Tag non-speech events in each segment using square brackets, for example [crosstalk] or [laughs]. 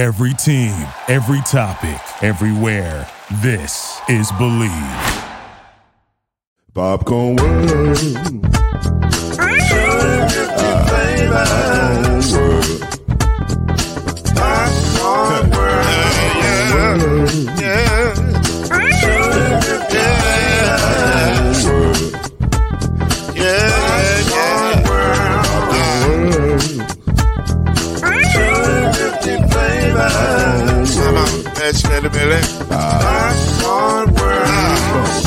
Every team, every topic, everywhere. This is Believe. Popcorn World. Popcorn World. Yeah, that's better, Billy. World.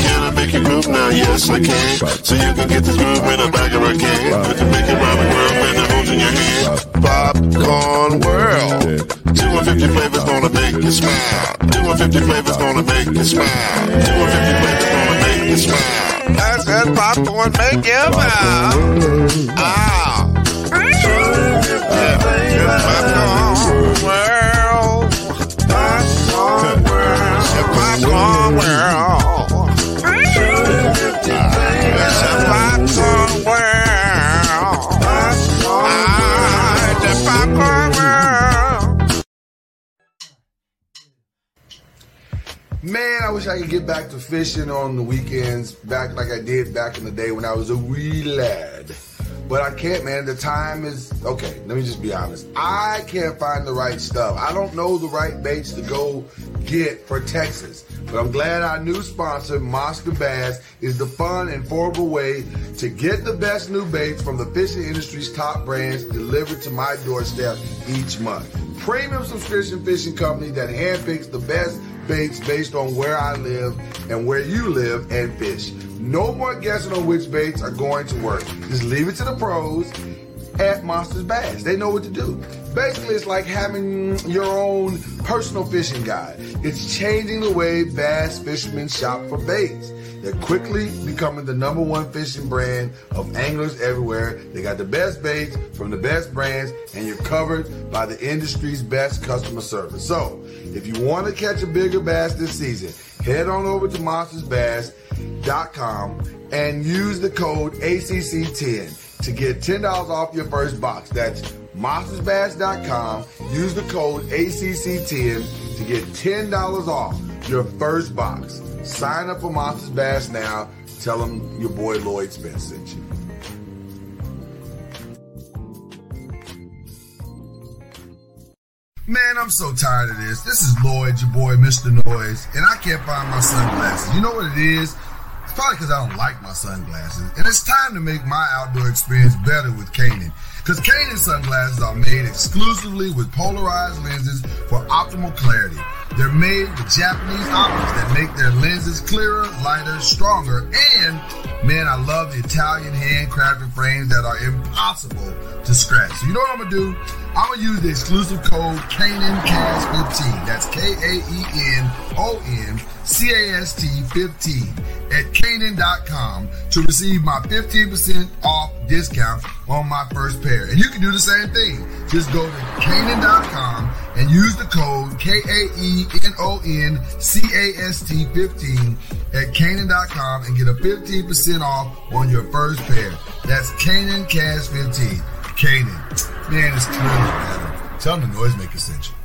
Can I make you groove now? Yes, I can. So you can get this groove in a bag of a can. Put the Mickey Robin World and the holes in your hand. Popcorn World. 250 flavors gonna make you smile. 250 flavors gonna make you smile. 250 flavors gonna make you smile. That's that popcorn make you smile. Ah. Popcorn popcorn world. It's a popcorn world. Ah, it's a popcorn world. Man, I wish I could get back to fishing on the weekends, back like I did back in the day when I was a wee lad. But I can't, man. The time is okay. Let me just be honest. I can't find the right stuff. I don't know the right baits to go get for Texas. But I'm glad our new sponsor, Monster Bass, is the fun and affordable way to get the best new baits from the fishing industry's top brands delivered to my doorstep each month. Premium subscription fishing company that handpicks the best baits based on where I live and where you live and fish. No more guessing on which baits are going to work. Just leave it to the pros at Monsters Bass. They know what to do. Basically, it's like having your own personal fishing guide. It's changing the way bass fishermen shop for baits. They're quickly becoming the number one fishing brand of anglers everywhere. They got the best baits from the best brands, and you're covered by the industry's best customer service. So, if you want to catch a bigger bass this season, head on over to monstersbass.com and use the code ACC10 to get $10 off your first box. That's monstersbass.com. Use the code ACC10 to get $10 off your first box. Sign up for Monsters Bass now. Tell them your boy Lloyd Spence sent you. Man, I'm so tired of this. This is Lloyd, your boy, Mr. Noise, and I can't find my sunglasses. You know what it is? It's probably because I don't like my sunglasses. And it's time to make my outdoor experience better with Kaenon. Because Kaenon sunglasses are made exclusively with polarized lenses for optimal clarity. They're made with Japanese optics that make their lenses clearer, lighter, stronger, and man, I love the Italian handcrafted frames that are impossible to scratch. So you know what I'm gonna do? I'm gonna use the exclusive code KaenonCast15. That's K-A-E-N-O-N-C-A-S-T 15 at Kaenon.com to receive my 15% off discount on my first pair. And you can do the same thing. Just go to Kaenon.com and use the code K-A-E-N-O-N-C-A-S-T 15 at Kaenon.com and get a 15% off on your first pair. That's Kaenon Cash 15. Kaenon. Man, it's clearly better. Tell them the noisemaker sent you.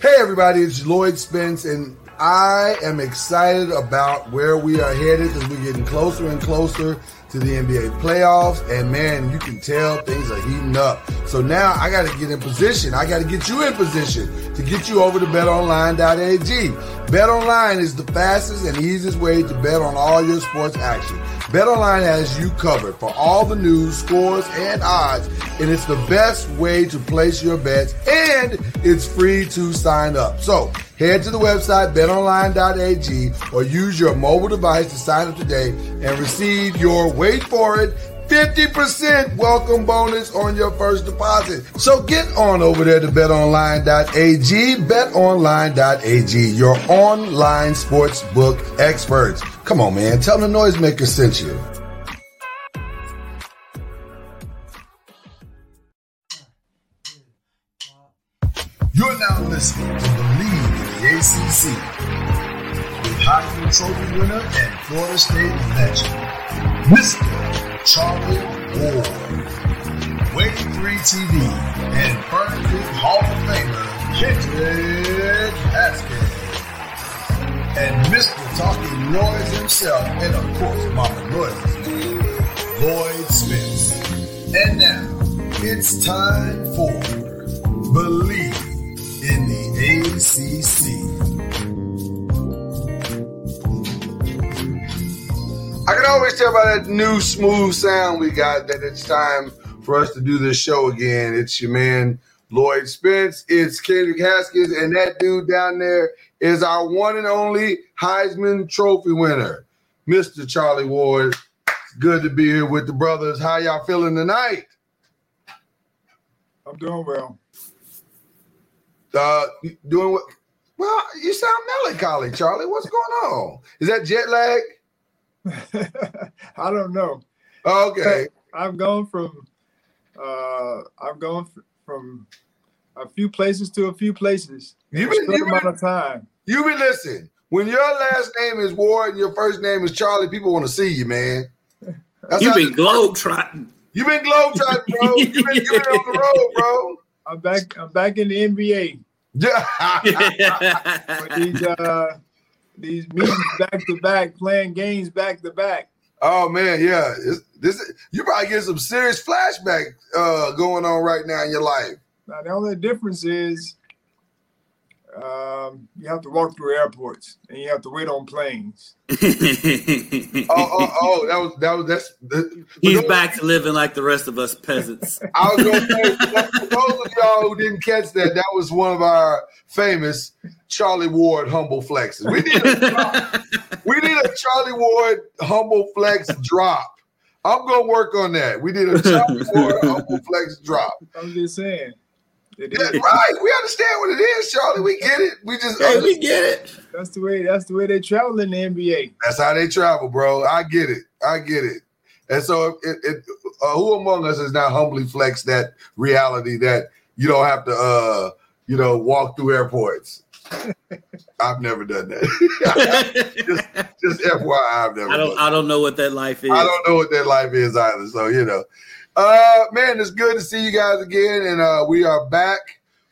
Hey everybody, it's Lloyd Spence and I am excited about where we are headed as we're getting closer and closer to the NBA playoffs. And man, you can tell things are heating up. So now I got to get in position. I got to get you in position to get you over to betonline.ag. BetOnline is the fastest and easiest way to bet on all your sports action. BetOnline has you covered for all the news, scores, and odds, and it's the best way to place your bets, and it's free to sign up. So head to the website betonline.ag or use your mobile device to sign up today and receive your wait for it 50% welcome bonus on your first deposit. So get on over there to betonline.ag, betonline.ag, your online sportsbook experts. Come on, man. Tell them the noisemaker sent you. You're now listening to Believe in the ACC with Heisman Trophy winner and Florida State legend, Mr. Charlie Ward, Wake 3 TV, and Burning Creek Hall of Famer Kendrick Haskins, and Mr. Talking Noise himself, and of course Mama Noise's name, Lloyd Smith. And now it's time for Believe in the ACC. Can always tell by that new smooth sound we got that it's time for us to do this show again. It's your man Lloyd Spence, it's Kendrick Haskins, and that dude down there is our one and only Heisman Trophy winner, Mr. Charlie Ward. It's good to be here with the brothers. How y'all feeling tonight? I'm doing well. Uh, doing what? Well, you sound melancholy, Charlie. What's going on? Is that jet lag? [laughs] I don't know. Okay. I've gone from uh I've gone from a few places to a few places. You've been, short you've amount of time. you been listening. When your last name is Ward and your first name is Charlie, people want to see you, man. That's You've been globe trotting. you been globetrotting, bro. You've been, you been on the [laughs] road, bro. I'm back. I'm back in the NBA. Yeah. [laughs] These uh these meetings back to back, playing games back to back. oh man, yeah. It's, this you probably get some serious flashback uh, going on right now in your life. Now the only difference is um, you have to walk through airports and you have to wait on planes. [laughs] Oh, oh, oh, that was that was that's. The, He's those- back to living like the rest of us peasants. [laughs] I was gonna say for those of y'all who didn't catch that, that was one of our famous Charlie Ward humble flexes. We need a, we need a Charlie Ward humble flex drop. I'm gonna work on that. We need a Charlie Ward humble flex drop. I'm just saying. It right. We understand what it is, Charlie. We get it. We just hey, we get it. That's the way. That's the way they travel in the NBA. that's how they travel, bro. I get it. I get it. And so, it, it, uh, who among us has not humbly flexed that reality that you don't have to, uh, you know, walk through airports? [laughs] I've never done that. [laughs] just, just FYI, I've never. I don't. done I don't know what that life is. I don't know what that life is either. So you know, uh, man, it's good to see you guys again, and uh, we are back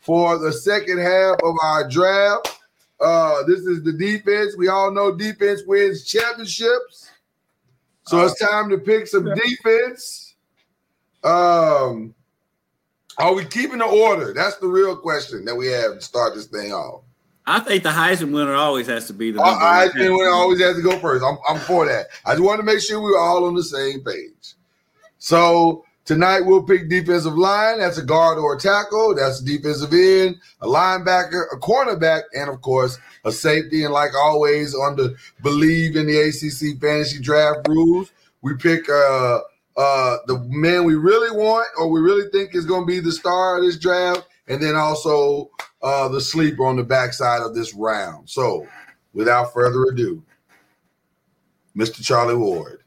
for the second half of our draft. Uh, this is the defense. We all know defense wins championships, so it's time to pick some Yeah. defense. Um, are we keeping the order? That's the real question that we have to start this thing off. I think the Heisman winner always has to be the. I, number I one think we always have to go first. I'm, I'm for that. I just want to make sure we were all on the same page. So tonight we'll pick defensive line. That's a guard or a tackle. That's a defensive end, a linebacker, a cornerback, and of course a safety. And like always, on the believe in the ACC fantasy draft rules, we pick uh uh the man we really want or we really think is going to be the star of this draft, and then also uh, the sleeper on the backside of this round. So, without further ado, Mr. Charlie Ward,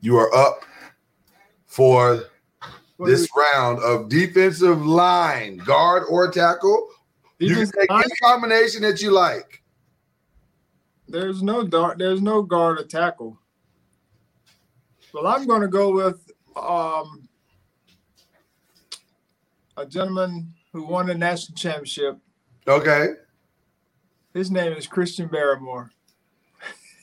you are up for this round of defensive line, guard or tackle. You can take any combination that you like. There's no dart. There's no guard or tackle. Well, I'm going to go with um, a gentleman who won the national championship. Okay. His name is Christian Barmore.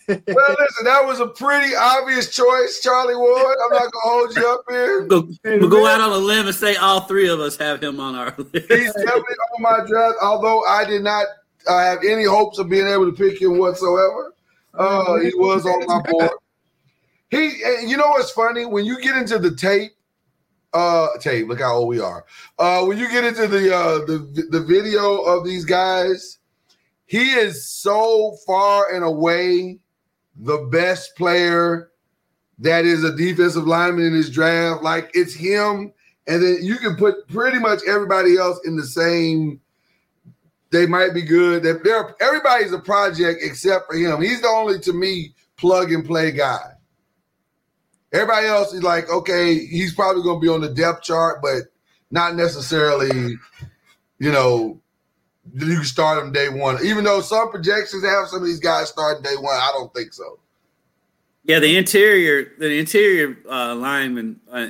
Well, listen, that was a pretty obvious choice, Charlie Ward. I'm not gonna hold you up here. Go, we'll go out on a limb and say all three of us have him on our [laughs] list. He's definitely on my draft, although I did not uh, have any hopes of being able to pick him whatsoever. Uh, he was on my board. He, and you know what's funny? When you get into the tape, uh, tape. Look how old we are. Uh, when you get into the uh the the video of these guys, he is so far and away the best player that is a defensive lineman in his draft. Like it's him, and then you can put pretty much everybody else in the same. They might be good. They're everybody's a project except for him. He's the only to me plug and play guy. Everybody else is like, okay, he's probably going to be on the depth chart, but not necessarily, you know, you can start him day one. Even though some projections have some of these guys starting day one, I don't think so. Yeah, the interior, the interior uh, lineman uh,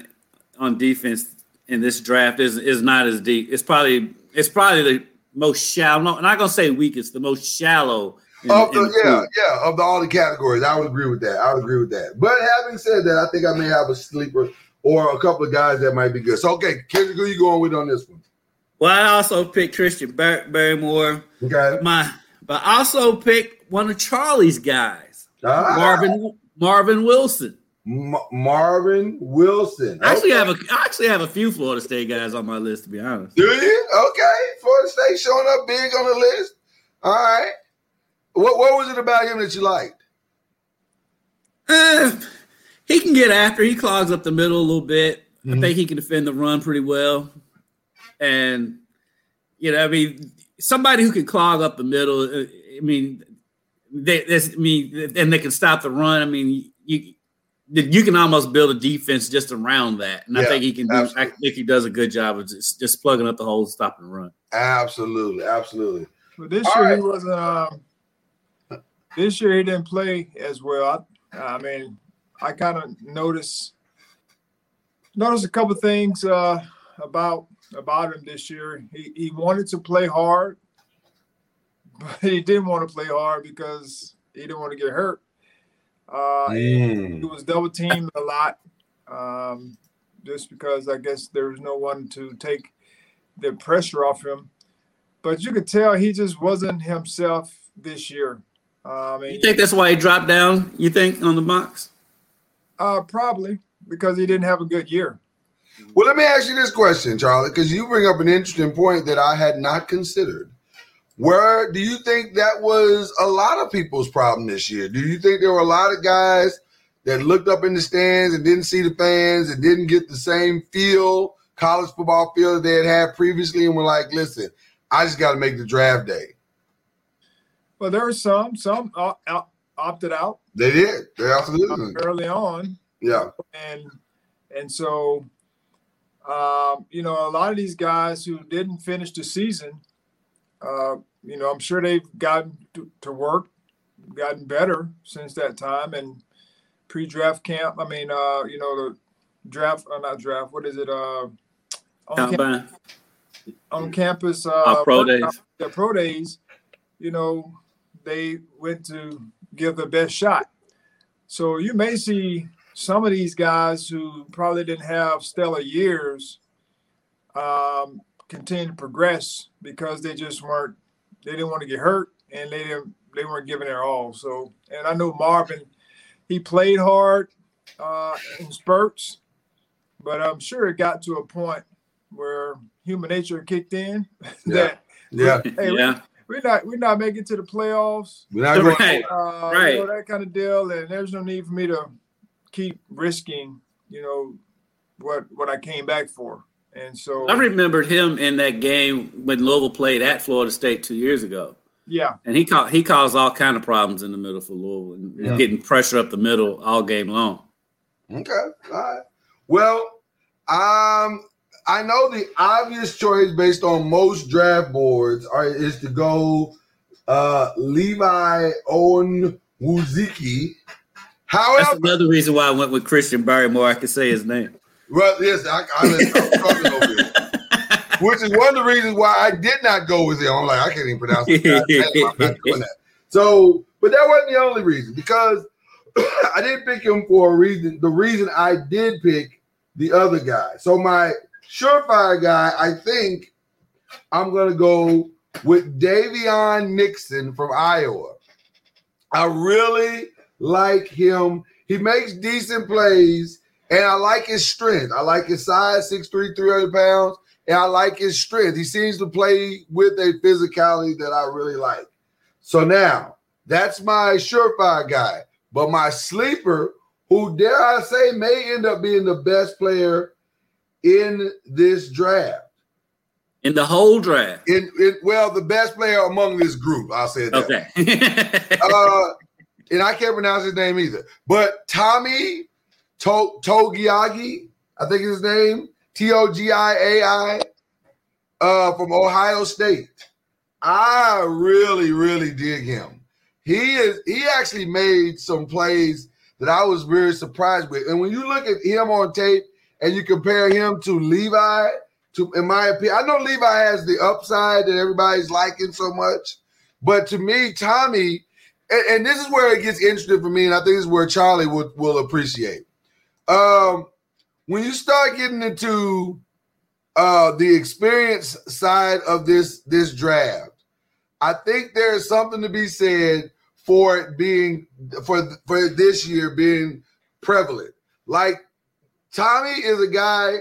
on defense in this draft is is not as deep. It's probably it's probably the most shallow. I'm not gonna say weakest, the most shallow in- Of in the, yeah, yeah, of the all the categories, I would agree with that. I would agree with that. But having said that, I think I may have a sleeper or a couple of guys that might be good. So, okay, Kendrick, who you going with on this one? Well, I also picked Christian Bar- Barmore. Okay, My, but I also picked one of Charlie's guys, Ah, Marvin Marvin Wilson. M- Marvin Wilson. I actually have a I actually have a few Florida State guys on my list, to be honest. Do you? Okay, Florida State showing up big on the list. All right. What what was it about him that you liked? Eh, he can get after. He clogs up the middle a little bit. I Mhm. think he can defend the run pretty well. And you know, I mean, somebody who can clog up the middle. uh, I mean, they, I mean, and they can stop the run. I mean, you you can almost build a defense just around that. And I think he can. Do, I absolutely. think he does a good job of just, just plugging up the holes, stopping the run. Absolutely, absolutely. But this All year right. he wasn't. Um, this year he didn't play as well. I, I mean, I kind of noticed noticed a couple things uh, about about him this year. He he wanted to play hard, but he didn't want to play hard because he didn't want to get hurt. Uh, Mm. he was double teamed a lot, um, just because I guess there was no one to take the pressure off him. But you could tell he just wasn't himself this year. Uh, I mean, You think that's why he dropped down? You think on the box? uh, probably because he didn't have a good year. Well, let me ask you this question, Charlie, because you bring up an interesting point that I had not considered. Where do you think that was a lot of people's problem this year? Do you think there were a lot of guys that looked up in the stands and didn't see the fans and didn't get the same feel, college football feel that they had had previously, and were like, "Listen, I just got to make the draft day." But there were some, some uh, opted out They did. They uh, absolutely, early on, yeah. and and so um, you know a lot of these guys who didn't finish the season, uh, you know, I'm sure they've gotten to, to work, gotten better since that time, and pre-draft camp. I mean, uh, you know, the draft, uh, not draft. What is it? Uh, on, camp, on campus, uh, pro days. The pro days, you know, they went to give the best shot. So you may see some of these guys who probably didn't have stellar years um, continue to progress because they just weren't they didn't want to get hurt and they didn't they weren't giving their all. So and I know Marvin, he played hard uh, in spurts, but I'm sure it got to a point where human nature kicked in [laughs] that Yeah, hey, yeah. we're not we're not making it to the playoffs we're not going. Right. uh, Right. you know, that kind of deal, and there's no need for me to keep risking, you know, what what I came back for. And so, I remembered him in that game when Louisville played at Florida State two years ago, yeah, and he ca- he caused all kind of problems in the middle for Louisville and Yeah. getting pressure up the middle all game long. Okay. All right. Well, um, I know the obvious choice based on most draft boards are is to go uh Levi Owen Wuziki. That's another reason why I went with Christian Barmore. I could say his name. well, yes, I, struggling over here. Which is one of the reasons why I did not go with him. I'm like, I can't even pronounce it. I'm not doing that. So, but that wasn't the only reason because [coughs] I didn't pick him for a reason. The reason I did pick the other guy. So my surefire guy, I think I'm gonna go with Daviyon Nixon from Iowa. I really like him. He makes decent plays, and I like his strength. I like his size, 6'3", 300 pounds, and I like his strength. He seems to play with a physicality that I really like. So now that's my surefire guy. But my sleeper, who dare I say may end up being the best player in this draft. In the whole draft. In, in well, the best player among this group, I'll say that. Okay. [laughs] Uh, and I can't pronounce his name either. But Tommy to- Togiai, I think his name, T O G I A I, uh, from Ohio State. I really, really dig him. He is. He actually made some plays that I was very surprised with. And when you look at him on tape and you compare him to Levi, to in my opinion, I know Levi has the upside that everybody's liking so much, but to me, Tommy and, and this is where it gets interesting for me, and I think this is where Charlie will will appreciate. Um, when you start getting into uh the experience side of this this draft, I think there's something to be said for it being for for this year being prevalent. Like Tommy is a guy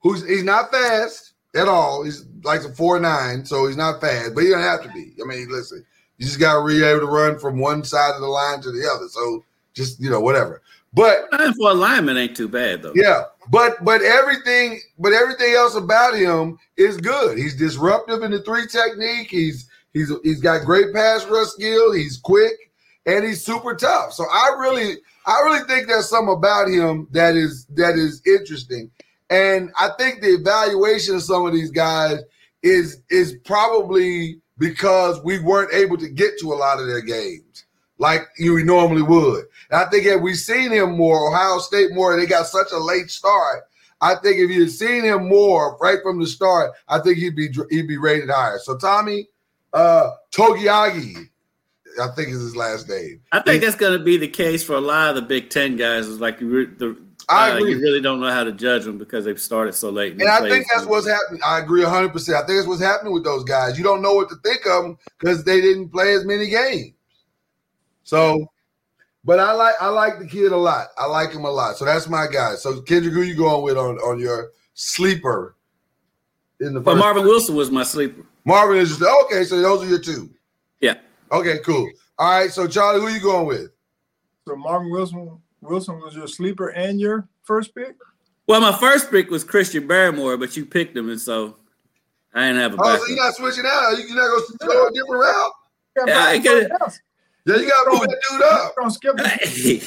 who's he's not fast at all. He's like a four nine, so he's not fast, but he don't have to be. I mean, listen, you just got to be able to run from one side of the line to the other. So just you know whatever. But for alignment ain't too bad though. Yeah, but but everything but everything else about him is good. He's disruptive in the three technique. He's he's he's got great pass rush skill. He's quick and he's super tough. So I really I really think there's something about him that is that is interesting. And I think the evaluation of some of these guys is is probably because we weren't able to get to a lot of their games like you normally would. And I think if we seen him more, Ohio State more, they got such a late start. I think if you'd seen him more right from the start, I think he'd be he'd be rated higher. So Tommy uh Togiai, I think is his last name. I think that's going to be the case for a lot of the Big Ten guys. Is like the, I uh, agree. you really don't know how to judge them because they've started so late. And I think that's what's happening. I agree 100%. I think that's what's happening with those guys. You don't know what to think of them because they didn't play as many games. So, but I like I like the kid a lot. I like him a lot. So that's my guy. So Kendrick, who you going with on, on your sleeper in the But first? Marvin Wilson was my sleeper. Marvin is just okay. So those are your two. Yeah. Okay, cool. All right. So Charlie, who you going with? So Marvin Wilson Wilson was your sleeper and your first pick. Well, my first pick was Christian Barmore, but you picked him, and so I didn't have a Oh, backup. so you're not switching out. You're not going to go a different route. You Yeah, I got get it. Yeah, you got to move that dude up. Don't skip it.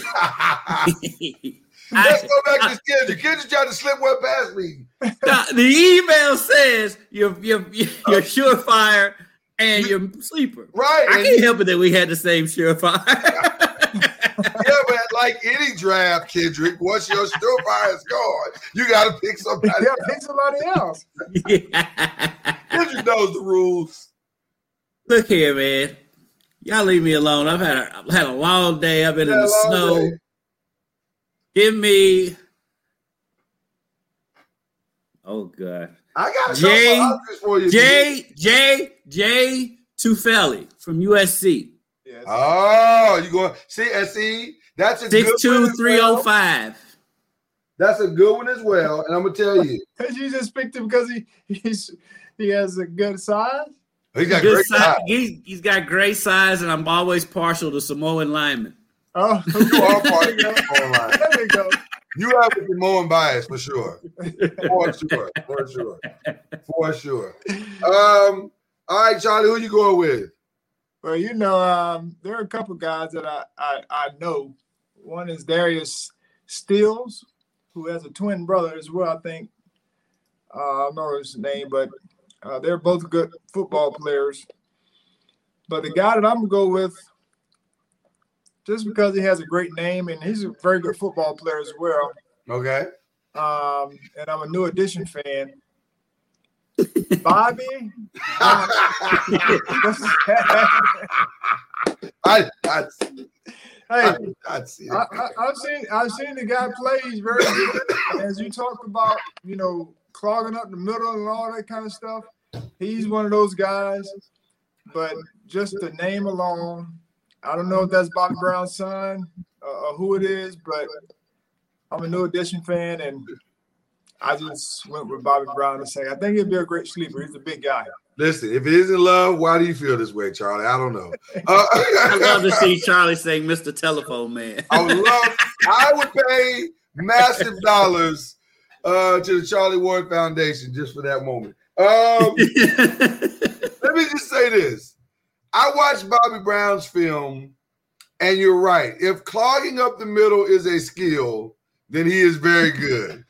[laughs] Let's go back to Kendrick. Kendrick tried to slip one past me. [laughs] Now, the email says you're you're you're [laughs] surefire and you're sleeper. Right. I and- can't help it that we had the same surefire. Yeah, but like any draft, Kendrick, once your surefire is gone, you got to pick somebody. Yeah, else. pick somebody else. Kendrick knows the rules. Look here, man. Y'all leave me alone. I've had a, I've had a long day. I've been in the snow. day. Give me. Oh God. I got a Jay- couple options for you. J J J Tufele from USC. Yes. Oh, you going see? And see, that's a Six good two one as three oh well. five. That's a good one as well. And I'm gonna tell you, [laughs] you just picked him because he he's he has a good size. He's got Good great size. size. He, he's got great size, and I'm always partial to Samoan linemen. Oh, [laughs] You are part of [laughs] the Samoan line. there we go. You have a Samoan bias for sure. For sure. For sure. For sure. Um, all right, Charlie, who you going with? Well, you know, um, there are a couple guys that I, I I know. One is Darius Stills, who has a twin brother as well. I think uh, I don't know his name, but uh, they're both good football players. But the guy that I'm gonna go with, just because he has a great name and he's a very good football player as well, Okay. um, and I'm a New Edition fan. [laughs] Bobby, [laughs] [laughs] I, I, I, I see it. I, I, I've seen I've seen the guy play. He's very good. As you talk about, you know, clogging up the middle and all that kind of stuff. He's one of those guys. But just the name alone, I don't know if that's Bobby Brown's son uh, or who it is, but I'm a New Edition fan, and I just went with Bobby Brown to say I think he'd be a great sleeper. He's a big guy. Listen, if it isn't love, why do you feel this way, Charlie? I don't know. [laughs] Uh, I would love to see Charlie saying Mr. Telephone Man. I would love. I would pay massive dollars uh, to the Charlie Ward Foundation just for that moment. Um, [laughs] let me just say this: I watched Bobby Brown's film, and you're right. If clogging up the middle is a skill, then he is very good.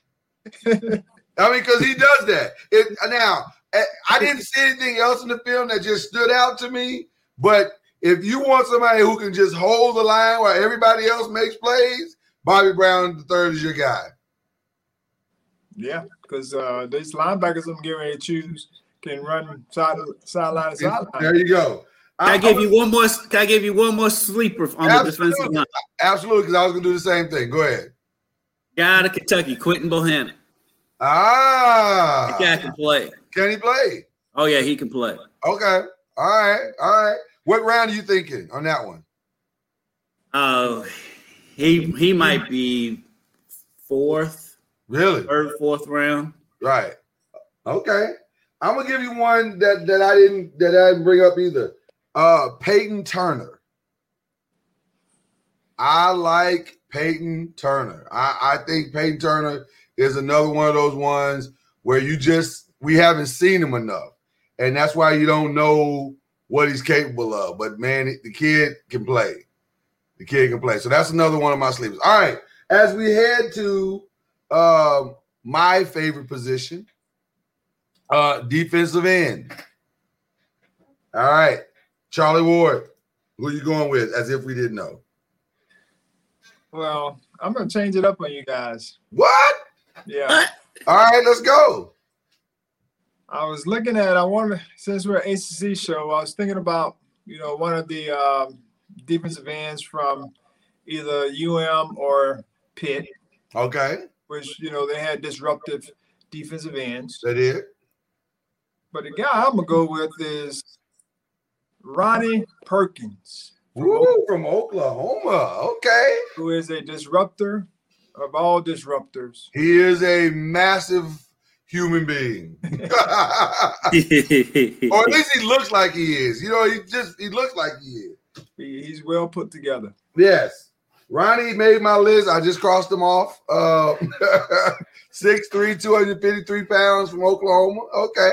I mean, because he does that. It, now, eh, I didn't see anything else in the film that just stood out to me. But if you want somebody who can just hold the line while everybody else makes plays, Bobby Brown the third is your guy. Yeah, because uh, these linebackers I'm getting ready to choose can run side sideline to sideline. There you go. Can I give you one more? Can I give you one more sleeper on the defensive line? Absolutely, because I was gonna do the same thing. Go ahead. Guy out of Kentucky, Quinton Bohanna. Ah, guy can play. can he play? Oh yeah, he can play. Okay. All right. All right. What round are you thinking on that one? Oh, he he might be fourth, Really? third, fourth round. Right. Okay. I'm gonna give you one that that I didn't that I didn't bring up either. Uh Peyton Turner. I like Peyton Turner. I, I think Peyton Turner is another one of those ones where you just we haven't seen him enough. And that's why you don't know what he's capable of. But man, the kid can play. The kid can play. So that's another one of my sleepers. All right. As we head to um my favorite position, uh, defensive end. All right, Charlie Ward, who you going with? As if we didn't know. Well, I'm gonna change it up on you guys. What? Yeah. All right, let's go. I was looking at. I wanted since we're an ACC show. I was thinking about you know one of the um, defensive ends from either UM or Pitt, Okay, which you know they had disruptive defensive ends. that it. But the guy I'm gonna go with is Ronnie Perkins, Woo, from Oklahoma. Okay, who is a disruptor of all disruptors. he is a massive human being, [laughs] or at least he looks like he is. You know, he just he looks like he is. He, he's well put together. Yes. Ronnie made my list. I just crossed him off. Uh, [laughs] 6'3, 253 pounds from Oklahoma. Okay.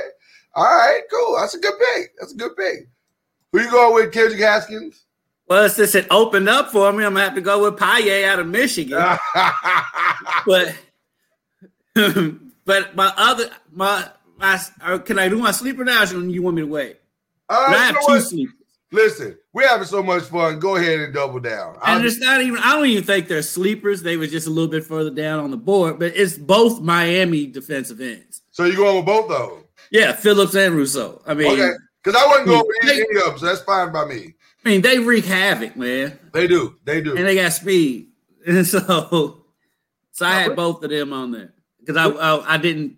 All right, cool. That's a good pick. That's a good pick. Who you going with, Kendrick Haskins? Well, since it opened up for me, I'm gonna have to go with Paye out of Michigan. [laughs] but [laughs] but my other my my uh, can I do my sleeper now? Or you want me to wait? And I have two sleepers, Listen, we're having so much fun. Go ahead and double down. and I'll- it's not even. I don't even think they're sleepers. They were just a little bit further down on the board, but it's both Miami defensive ends. so you're going with both of them? Yeah, Phillips and Rousseau. I mean, Okay. Because I wasn't going with They- any of them, so that's fine by me. I mean, they wreak havoc, man, They do. They do. and they got speed, [laughs] and so so I had both of them on there because I, I I didn't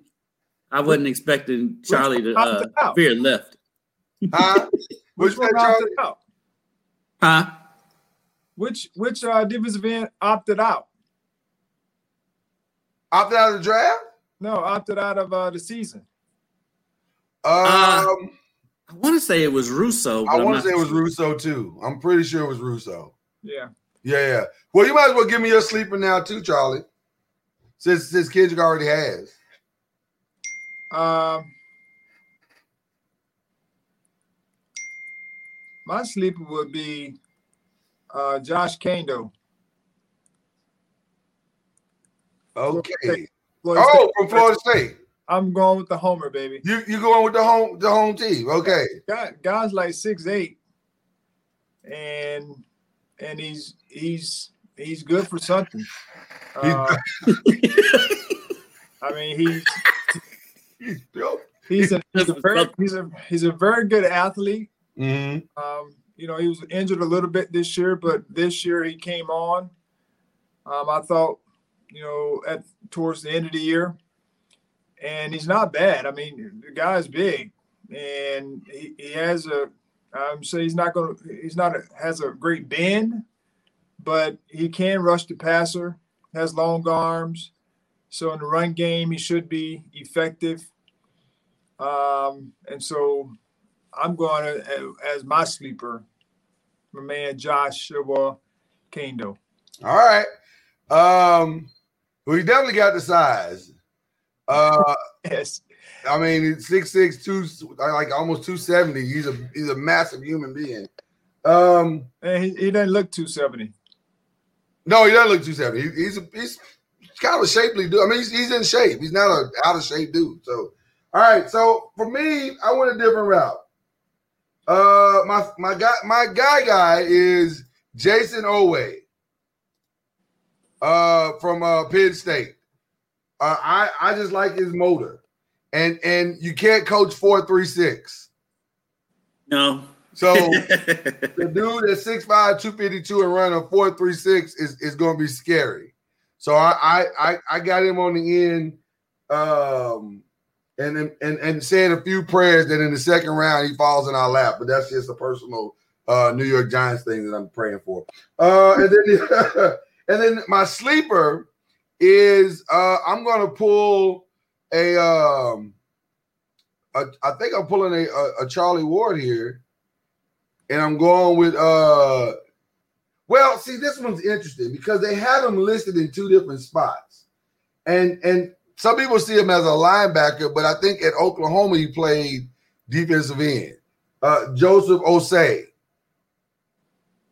I wasn't expecting Charlie to one uh, opted out? veer left, Huh? [laughs] Which one that, Charlie? opted out? huh? Which which uh, defensive end opted out? Opted out of the draft? No, opted out of uh, the season. Um, Uh, I want to say it was Rousseau. I want to say it was Rousseau too. I'm pretty sure it was Rousseau. Yeah. Yeah, yeah. Well, you might as well give me your sleeper now too, Charlie. Since since Kendrick already has. Um, my sleeper would be uh, Josh Kaindoh. Okay. Florida Oh, State. from Florida State. I'm going with the homer, baby. You you going with the home the home team? Okay. Guy, guy's like six eight, and and he's he's he's good for something. Uh, [laughs] I mean, he's he's a he's a very [laughs] he's a he's a very good athlete. Mhm. Um, you know, he was injured a little bit this year, but this year he came on. Um, I thought, you know, at towards the end of the year, and he's not bad. I mean, the guy's big, and he, he has a. I'm saying he's not going to. He's not a, has a great bend, but he can rush the passer. Has long arms, so in the run game he should be effective. Um, and so I'm going to, as my sleeper, my man Joshua Kaindoh. All right. Um he definitely got the size. Uh Yes. I mean, six six two, like almost two seventy. He's a he's a massive human being. Um, And he, he doesn't look 270. no, he doesn't look two seventy. He, he's a, he's kind of a shapely dude. I mean, he's, he's in shape. He's not a out of shape dude. So, all right. So for me, I went a different route. Uh, my my guy my guy guy is Jayson Oweh. Uh, from uh Penn State. Uh, I I just like his motor, and and you can't coach four three six. No, So [laughs] the dude at 6'5, 252 and running a 436 is, is going to be scary. So I, I I got him on the end um and and and said a few prayers that in the second round he falls in our lap, but that's just a personal uh New York Giants thing that I'm praying for. Uh and then [laughs] and then my sleeper is uh I'm gonna pull a um a, I think I'm pulling a, a, a Charlie Ward here and I'm going with uh well, see, this one's interesting because they have him listed in two different spots. And and some people see him as a linebacker, but I think at Oklahoma he played defensive end. Uh Joseph Ossai.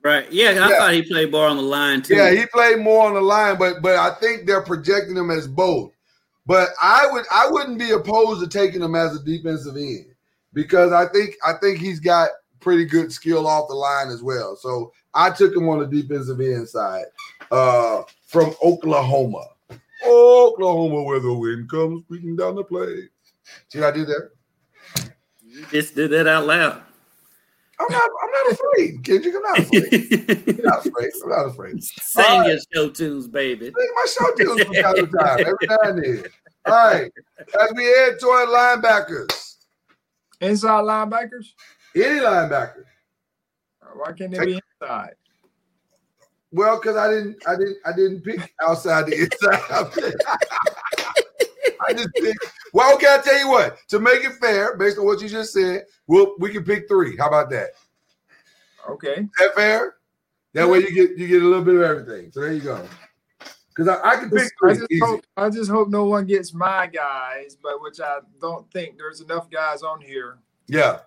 Right. Yeah, I Yeah. thought he played more on the line too. Yeah, he played more on the line, but but I think they're projecting him as both. But I would I wouldn't be opposed to taking him as a defensive end because I think I think he's got pretty good skill off the line as well. So I took him on the defensive end side uh, from Oklahoma. Oklahoma, where the wind comes beating down the play. See what I did there? You just did that out loud. I'm not. I'm not afraid, Kendrick. I'm not afraid. I'm not afraid. I'm not afraid. [laughs] Sing All right. your show tunes, baby. Look at my show tunes from time to time, every now and then. All right, as we head toward linebackers, Inside linebackers? any linebacker. Uh, why can't they be inside? Well, because I didn't, I didn't, I didn't pick outside the inside. [laughs] [laughs] [laughs] I just picked. Well, okay, I'll tell you what. To make it fair, based on what you just said, we'll we can pick three. How about that? Okay. Is that fair? That way you get you get a little bit of everything. So there you go. Because I, I can pick Just- I three. just, hope, I just hope no one gets my guys, but which I don't think there's enough guys on here. Yeah,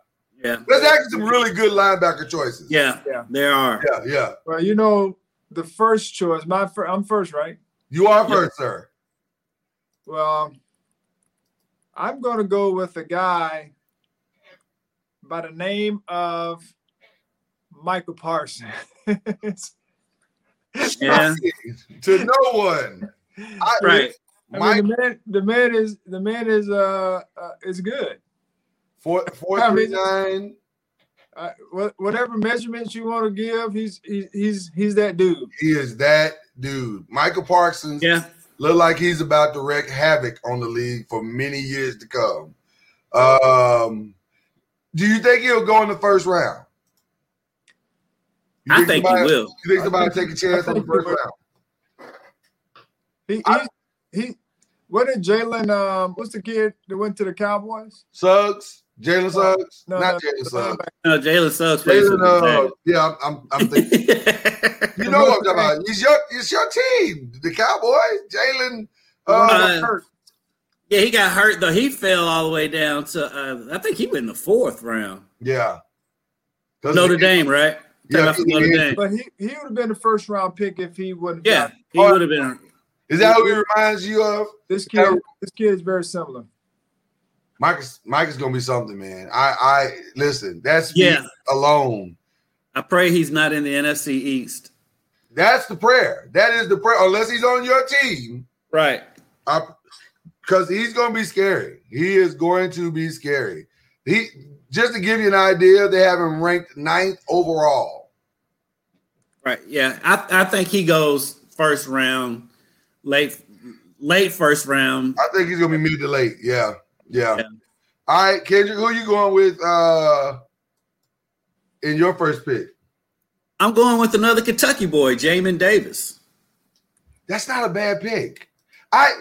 Yeah. there's actually some really good linebacker choices. Yeah. Yeah. There are. yeah, yeah. Well, you know, the first choice, my fir- I'm first, right? You are Yeah. first, sir. Well, I'm going to go with a guy by the name of Micah Parsons. [laughs] Yeah. to no one. I, [laughs] Right. I Mike, mean, the man, the man is the man is uh, uh is good. four, four, I mean, nine. Uh, whatever measurements you want to give, he's he's he's he's that dude. He is that dude. Micah Parsons Yeah. Look like he's about to wreak havoc on the league for many years to come. Um, do you think he'll go in the first round? You I think he somebody- will. You think somebody take a chance on the first round? He I- he, he what did Jalen um what's the kid that went to the Cowboys? Suggs, Jalen Suggs, No, not no, Jalen Suggs. No, Jalen Suggs Jalen, uh, yeah, I'm, I'm, I'm thinking. [laughs] You know what I'm talking about. It's your, it's your team, the Cowboys. Jalen. The one that Uh, yeah, he got hurt though. He fell all the way down to uh, I think he went in the fourth round. Yeah, Notre he- Dame, right? Yeah, Came out from he- Notre he- Dame. But he, he would have been the first round pick if he wouldn't. Yeah, he would have been. Is that who he reminds you of? This kid, this kid is very similar. Mike is Mike is gonna be something, man. I I listen. That's me Yeah. alone. I pray he's not in the NFC East. That's the prayer. That is the prayer. Unless he's on your team, Right. because he's gonna be scary. He is going to be scary. He just to give you an idea, they have him ranked ninth overall. Right. Yeah. I, I think he goes first round, late late first round. I think he's gonna be mid to late. Yeah, yeah. Yeah. All right, Kendrick, who are you going with uh in your first pick? I'm going with another Kentucky boy, Jamin Davis. That's not a bad pick. I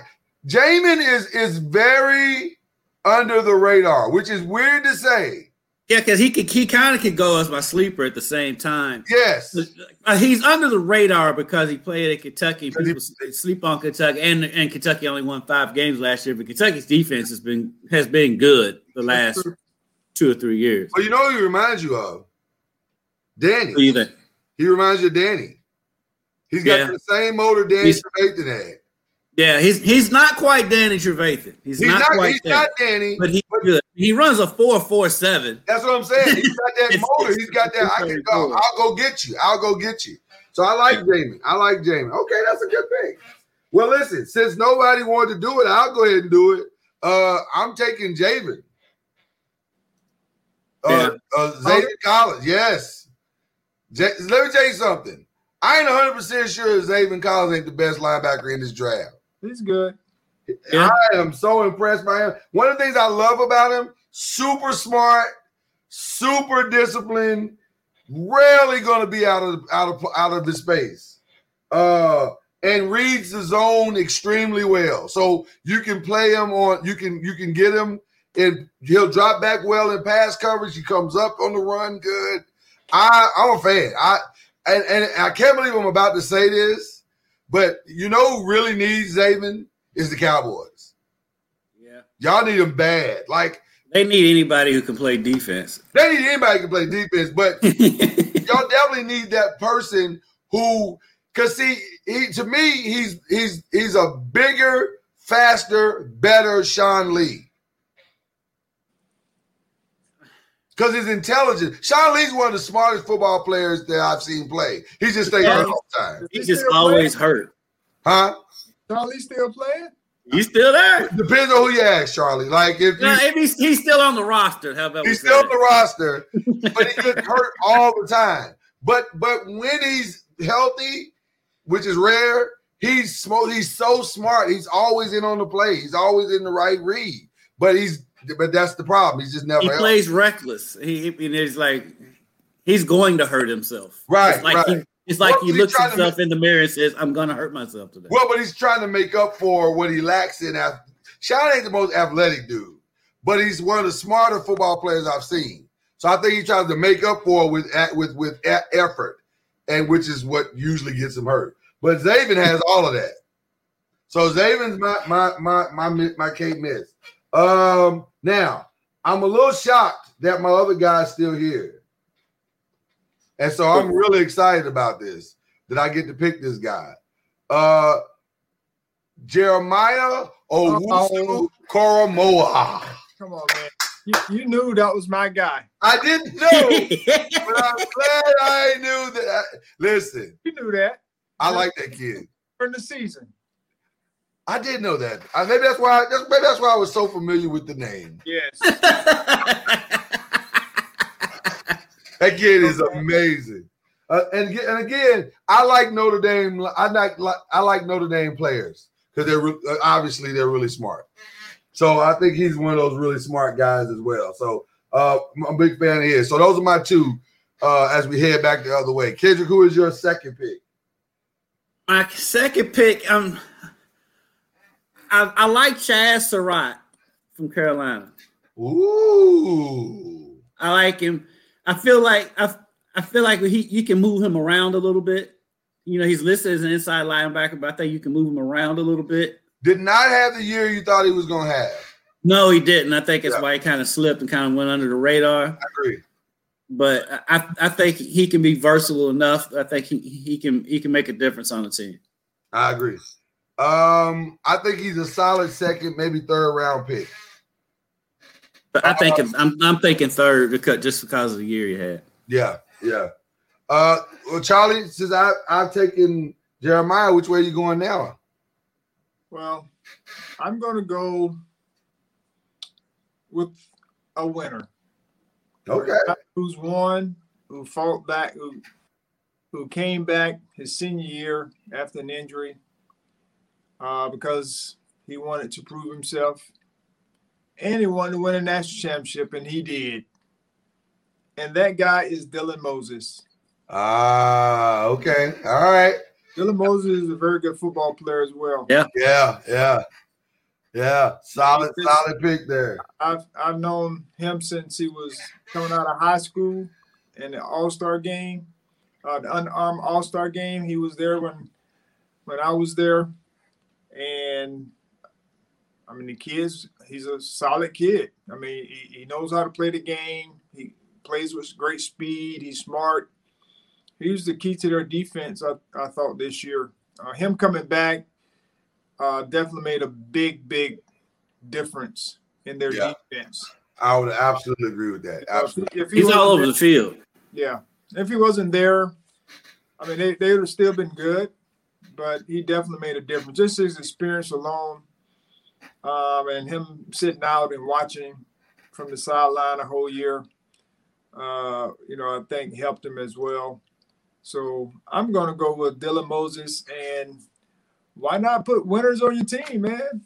Jamin is is very under the radar, which is weird to say. Yeah, because he could he kind of could go as my sleeper at the same time. Yes. He's under the radar because he played at Kentucky. Because he- People sleep on Kentucky, and and Kentucky only won five games last year. But Kentucky's defense has been has been good the last two or three years. Well, you know who he reminds you of? Danny. Who? He reminds you of Danny. He's got Yeah. the same motor Danny He's- Trevathan had. Yeah, he's he's not quite Danny Trevathan. He's, He's not, not, quite he's there, not Danny. but he's good. He runs a four four seven. That's what I'm saying. He's got that [laughs] motor. He's got that. I can go. I'll go get you. I'll go get you. So I like Jamie. I like Jamie. Okay, that's a good thing. Well, listen, since nobody wanted to do it, I'll go ahead and do it. Uh, I'm taking Javen. Uh, Yeah. uh, Zaven Collins, yes. J- let me tell you something. I ain't 100 percent sure Zaven Collins ain't the best linebacker in this draft. He's good. Yeah. I am so impressed by him. One of the things I love about him: super smart, super disciplined. Rarely going to be out of out of out of his space, uh, and reads the zone extremely well. So you can play him on. You can you can get him, and he'll drop back well in pass coverage. He comes up on the run good. I I'm a fan. I and, and I can't believe I'm about to say this, but you know who really needs Zaven is the Cowboys. Yeah. Y'all need them bad. Like They need anybody who can play defense. they need anybody who can play defense, but [laughs] y'all definitely need that person who because see he to me he's he's he's a bigger, faster, better Sean Lee. Because he's intelligent. Sean Lee's one of the smartest football players that I've seen play. He just stays Yeah. hurt all the time. He's Is just always playing? hurt. Huh? Charlie still playing? He's still there. Depends on who you ask, Charlie. Like if you No, if he's, he's still on the roster, how about He's still on the roster, but he gets hurt [laughs] all the time. But but when he's healthy, which is rare, he's smo- he's so smart. He's always in on the play. He's always in the right read. But he's but that's the problem. He's just never he healthy. plays reckless. He, and it's like he's going to hurt himself. Right, It's like right. he, it's like What he looks himself in the mirror and says, "I'm going to hurt myself today." Well, but he's trying to make up for what he lacks in. Sean ain't the most athletic dude, but he's one of the smarter football players I've seen. So I think he tries to make up for it with with with effort, and which is what usually gets him hurt. But Zaven has all of that. So Zaven's my my my my my Kate Miss. Um, now I'm a little shocked that my other guy's still here, and so I'm really excited about this that I get to pick this guy. Uh, Jeremiah Owusu Uh-oh. Koramoah. Come on, man. You, you knew that was my guy. I didn't know, but I'm glad I knew that. I- listen, You knew that I like that kid. during the season. I did know that. I, maybe that's why. That's, maybe that's why I was so familiar with the name. Yes. [laughs] That kid is amazing. Uh, and again, and again, I like Notre Dame. I like, like I like Notre Dame players because they're re- uh, obviously they're really smart. So I think he's one of those really smart guys as well. So uh, I'm a big fan of his. So those are my two uh, as we head back the other way. Kendrick, who is your second pick? My second pick, um, I, I like Chaz Surratt from Carolina. Ooh, I like him. I feel like I, I feel like he you can move him around a little bit. You know, he's listed as an inside linebacker, but I think you can move him around a little bit. did not have the year you thought he was going to have. No, he didn't. I think that's Yeah. why he kind of slipped and kind of went under the radar. I agree. But I, I think he can be versatile enough. I think he, he can he can make a difference on the team. I agree. Um, I think he's a solid second, maybe third round pick. But I think I'm I'm thinking third because just because of the year he had. Yeah, yeah. Uh, well, Charlie, since I I've taken Jeremiah, which way are you going now? Well, I'm going to go with a winner. Okay. Who's won, who fought back, who who came back his senior year after an injury uh, because he wanted to prove himself and he wanted to win a national championship, and he did. And that guy is Dylan Moses. Ah, okay. All right. Dylan Moses is a very good football player as well. Yeah. Yeah, yeah, yeah. Solid, He's- solid pick there. I've I've known him since he was coming out of high school in the All Star game, uh, the Under Armour All Star game. He was there when when I was there, and I mean the kids. He's a solid kid. I mean he, he knows how to play the game. He plays with great speed. He's smart. He was the key to their defense. I, I thought this year. Uh, him coming back uh, definitely made a big, big difference in their Yeah. defense. I would absolutely agree with that. Absolutely. If he He's all over there- the field. Yeah, if he wasn't there, I mean, they, they would have still been good, but he definitely made a difference. Just his experience alone, um, and him sitting out and watching from the sideline a whole year, uh, you know, I think helped him as well. So I'm going to go with Dylan Moses. And why not put winners on your team, man?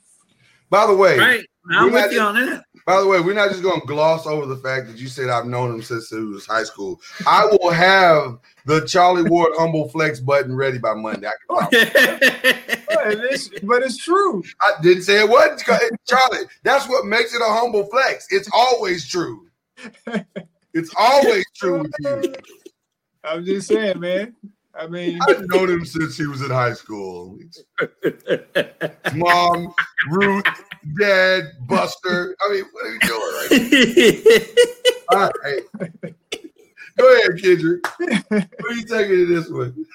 By the way, Right. I'm with you on that. by the way, we're not just going to gloss over the fact that you said I've known him since he was high school. I will have the Charlie Ward humble flex button ready by Monday. I, can. [laughs] But it's, but it's true. I didn't say it wasn't Charlie. That's what makes it a humble flex. It's always true. It's always true with you. I'm just saying, man. I mean, I've known him since he was in high school. Mom, Ruth, Dad, Buster. I mean, what are you doing right now? [laughs] All right. Go ahead, Kendrick. What are you taking in this one?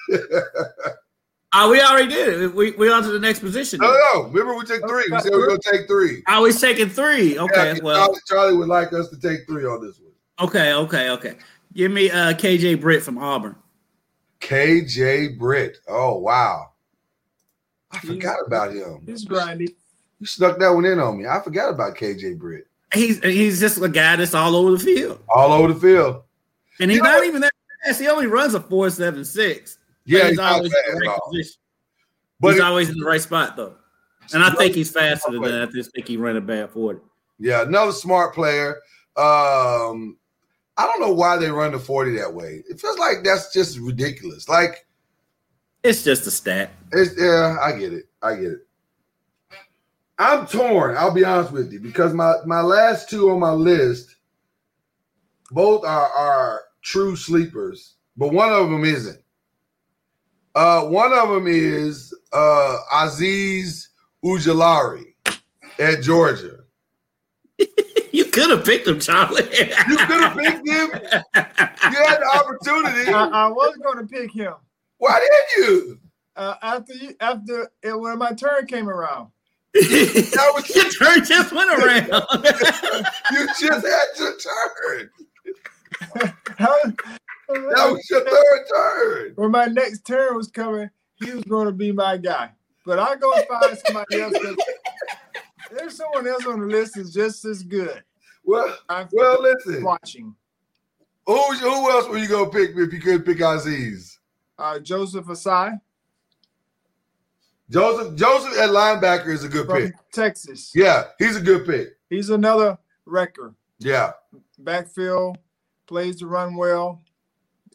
oh, [laughs] we already did it. We we on to the next position. No, no. Remember, we took three. We said we are going to take three. I was taking three. Okay, Yeah, well, Charlie, Charlie would like us to take three on this one. okay, okay, okay. Give me uh KJ Britt from Auburn. KJ Britt. Oh, wow. I forgot about him. it's grindy. You snuck that one in on me. I forgot about KJ Britt. He's he's just a guy that's all over the field, All over the field. and he's You not even that fast. He only runs a four seven six. Yeah, he's, he's always in the right position. But he's it- always in the right spot though, and I think he's faster than that. I just think he ran a bad forty. Yeah, another smart player. Um, I don't know why they run the 40 that way. It feels like that's just ridiculous. Like, It's just a stat. it's yeah, I get it. I get it. I'm torn, I'll be honest with you, because my my last two on my list, both are are true sleepers, but one of them isn't. Uh, one of them is uh Azeez Ojulari at Georgia. [laughs] You could have picked him, Charlie. You could have picked him. You had the opportunity. I, I was going to pick him Why did you? uh, after you, after it, when my turn came around. That was Your turn just went around. [laughs] you just had your turn. That That was your third turn. when my next turn was coming, he was going to be my guy. But I go find somebody else. 'cause There's someone else on the list that's just as good. Well, I'm well, listen. watching Who who else were you gonna pick if you could pick Azeez? uh, Joseph Ossai Joseph Joseph at linebacker is a good from pick. Texas. Yeah, he's a good pick. He's another wrecker. Yeah, Backfield plays the run well.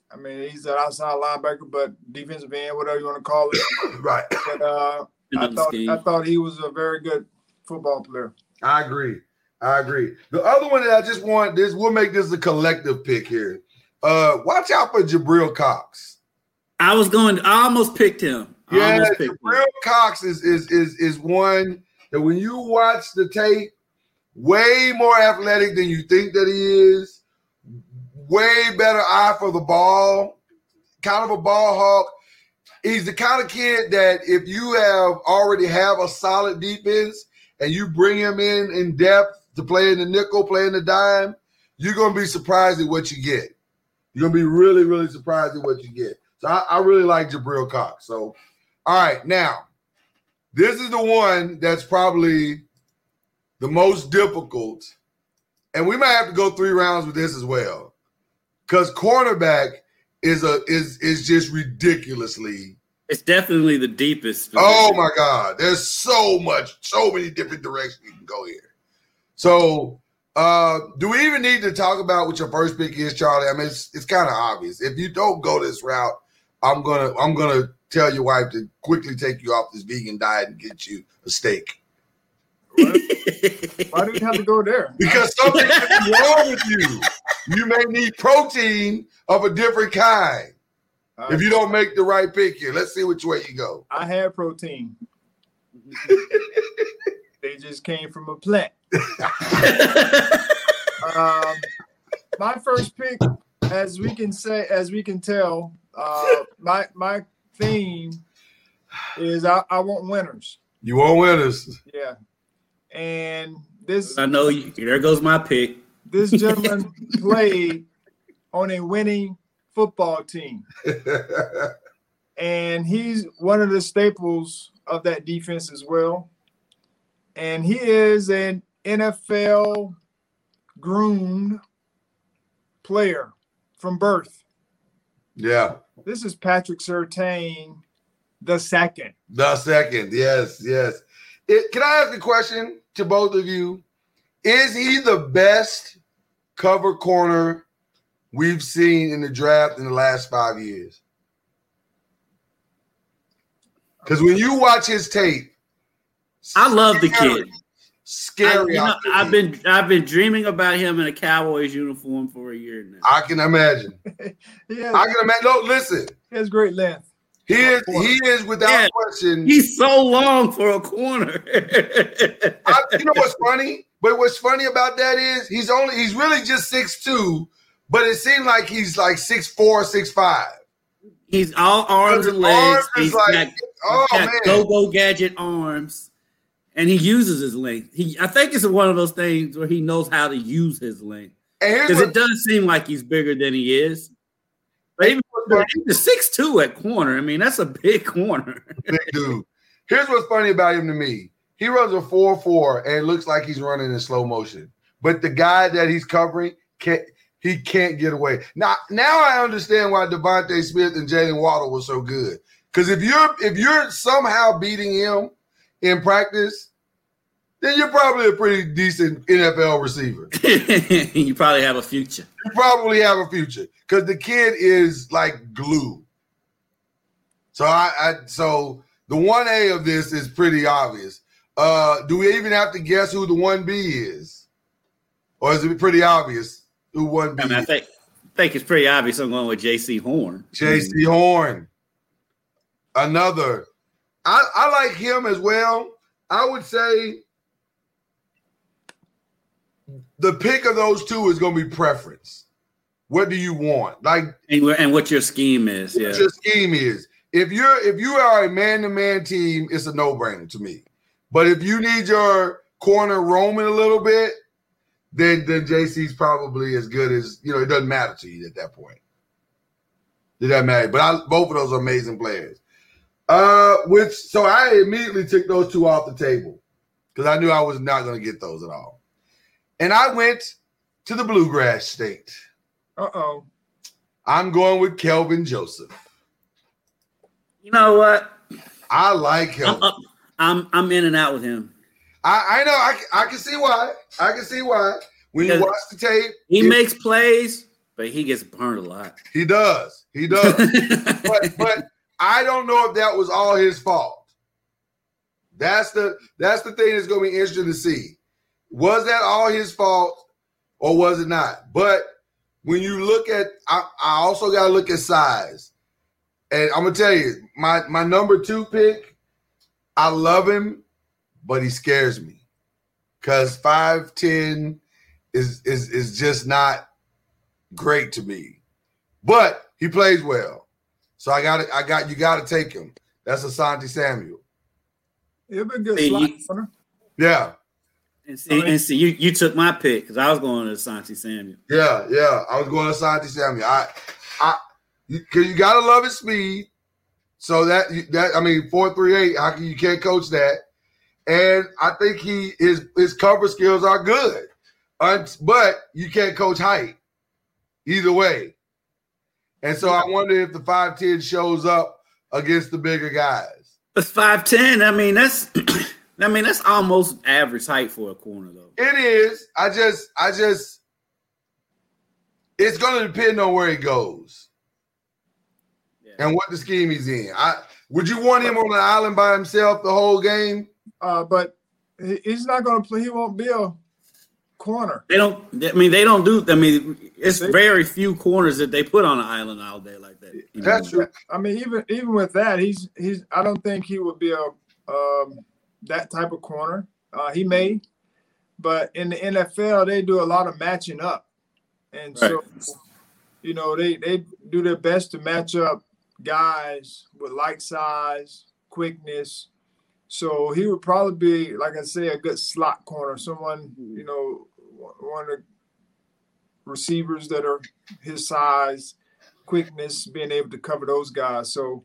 I mean, he's an outside linebacker, but defensive end, whatever you want to call it. [coughs] right. But uh, I thought scheme. I thought he was a very good football player. I agree. I agree. The other one that I just want this, we'll make this a collective pick here. Uh, watch out for Jabril Cox. I was going. I almost picked him. Yeah. Jabril Cox is is is is one that when you watch the tape, way more athletic than you think that he is. Way better eye for the ball, kind of a ball hawk. He's the kind of kid that if you have already have a solid defense and you bring him in in depth to play in the nickel, play in the dime, you're gonna be surprised at what you get. You're gonna be really, really surprised at what you get. So I, I really like Jabril Cox. So, all right, now this is the one that's probably the most difficult, and we might have to go three rounds with this as well, because cornerback is a is is just ridiculously. It's definitely the deepest. Oh my God, there's so much, so many different directions you can go here. So, uh, do we even need to talk about what your first pick is, Charlie? I mean, it's it's kind of obvious. If you don't go this route, I'm gonna I'm gonna tell your wife to quickly take you off this vegan diet and get you a steak Why do we have to go there? [laughs] because something could be wrong with you. You may need protein of a different kind if you don't make the right pick here. Let's see which way you go. I had protein. [laughs] they just came from a plant. [laughs] Um, my first pick, as we can say, as we can tell, uh, my my theme is I, I want winners. You want winners. Yeah, and this I know. You, there goes my pick. this [laughs] gentleman played on a winning football team, [laughs] and he's one of the staples of that defense as well. And he is an NFL groomed player from birth. Yeah. This is Patrick Surtain the second. The second. Yes, yes. It, can I ask a question to both of you? Is he the best cover corner we've seen in the draft in the last five years? Because when you watch his tape, I love the kid. I, Scary. you know. I've been I've been dreaming about him in a Cowboys uniform for a year now. I can imagine. [laughs] yeah, I can imagine. No, listen. he has great length. He is. He is without Yeah. question. He's so long for a corner. I, you know what's funny? But what's funny about that is he's only he's really just six two, but it seems like he's like six four, six five. He's all arms and legs. arms is He's like- got, oh, he's got man. go-go gadget arms, and he uses his length. He, I think it's one of those things where he knows how to use his length because it does seem like he's bigger than he is. But even he's six two at corner. I mean, that's a big corner. big dude. Here's what's funny about him to me. He runs a 4-4 and it looks like he's running in slow motion. But the guy that he's covering can't he can't get away. Now, now I understand why DeVonta Smith and Jaylen Waddle were so good. Because if you're if you're somehow beating him in practice, then you're probably a pretty decent NFL receiver. [laughs] you probably have a future. You probably have a future because the kid is like glue. So I, I so the one A of this is pretty obvious. Uh, do we even have to guess who the one B is, or is it pretty obvious who one B? I mean, I think think it's pretty obvious. I'm going with Jaycee Horn. Jaycee Horn, another. I, I like him as well. I would say the pick of those two is going to be preference. What do you want? Like and, and what your scheme is. Yeah. your scheme is. If you're if you are a man-to-man team, it's a no-brainer to me. But if you need your corner roaming a little bit, then then Jaycee's probably as good as you know. It doesn't matter to you at that point. It doesn't matter. But I, both of those are amazing players. Uh, which so I immediately took those two off the table because I knew I was not going to get those at all. And I went to the bluegrass state. Uh oh. I'm going with Kelvin Joseph. You know what? I like him. I'm. I'm I'm in and out with him. I, I know. I, I can see why. I can see why. When you watch the tape, He it- makes plays, but he gets burned a lot. he does. He does. [laughs] but but I don't know if that was all his fault. That's the that's the thing that's going to be interesting to see. Was that all his fault or was it not? But when you look at, I, I also got to look at size. And I'm gonna tell you, my my number two pick, I love him, but he scares me because five ten is is is just not great to me. But he plays well, so I got it. I got you got to take him. That's Asante Samuel. He'll be a good Hey, slot you- Yeah, And see, and see, you, you took my pick because I was going to Santi Samuel. yeah, yeah. I was going to Asante Samuel. I I because you, got to love his speed. So that that I mean four three eight. How can you can't coach that? And I think he his his cover skills are good, but you can't coach height either way. And so I wonder if the five ten shows up against the bigger guys. But five ten. I mean, that's [clears throat] I mean that's almost average height for a corner though. It is. I just, I just, it's going to depend on where he goes Yeah. and what the scheme he's in. I would you want him on the island by himself the whole game? Uh, but he's not going to play. He won't be a corner. They don't. I mean, they don't do. I mean, it's very few corners that they put on an island all day like that. That's true. I mean, even even with that, he's he's. I don't think he would be a um, that type of corner. Uh, he may, but in the NFL, they do a lot of matching up, and so you know they they do their best to match up guys with like size, quickness. So he would probably be, like I say, a good slot corner. Someone you know, one of the receivers that are his size, quickness, being able to cover those guys. So,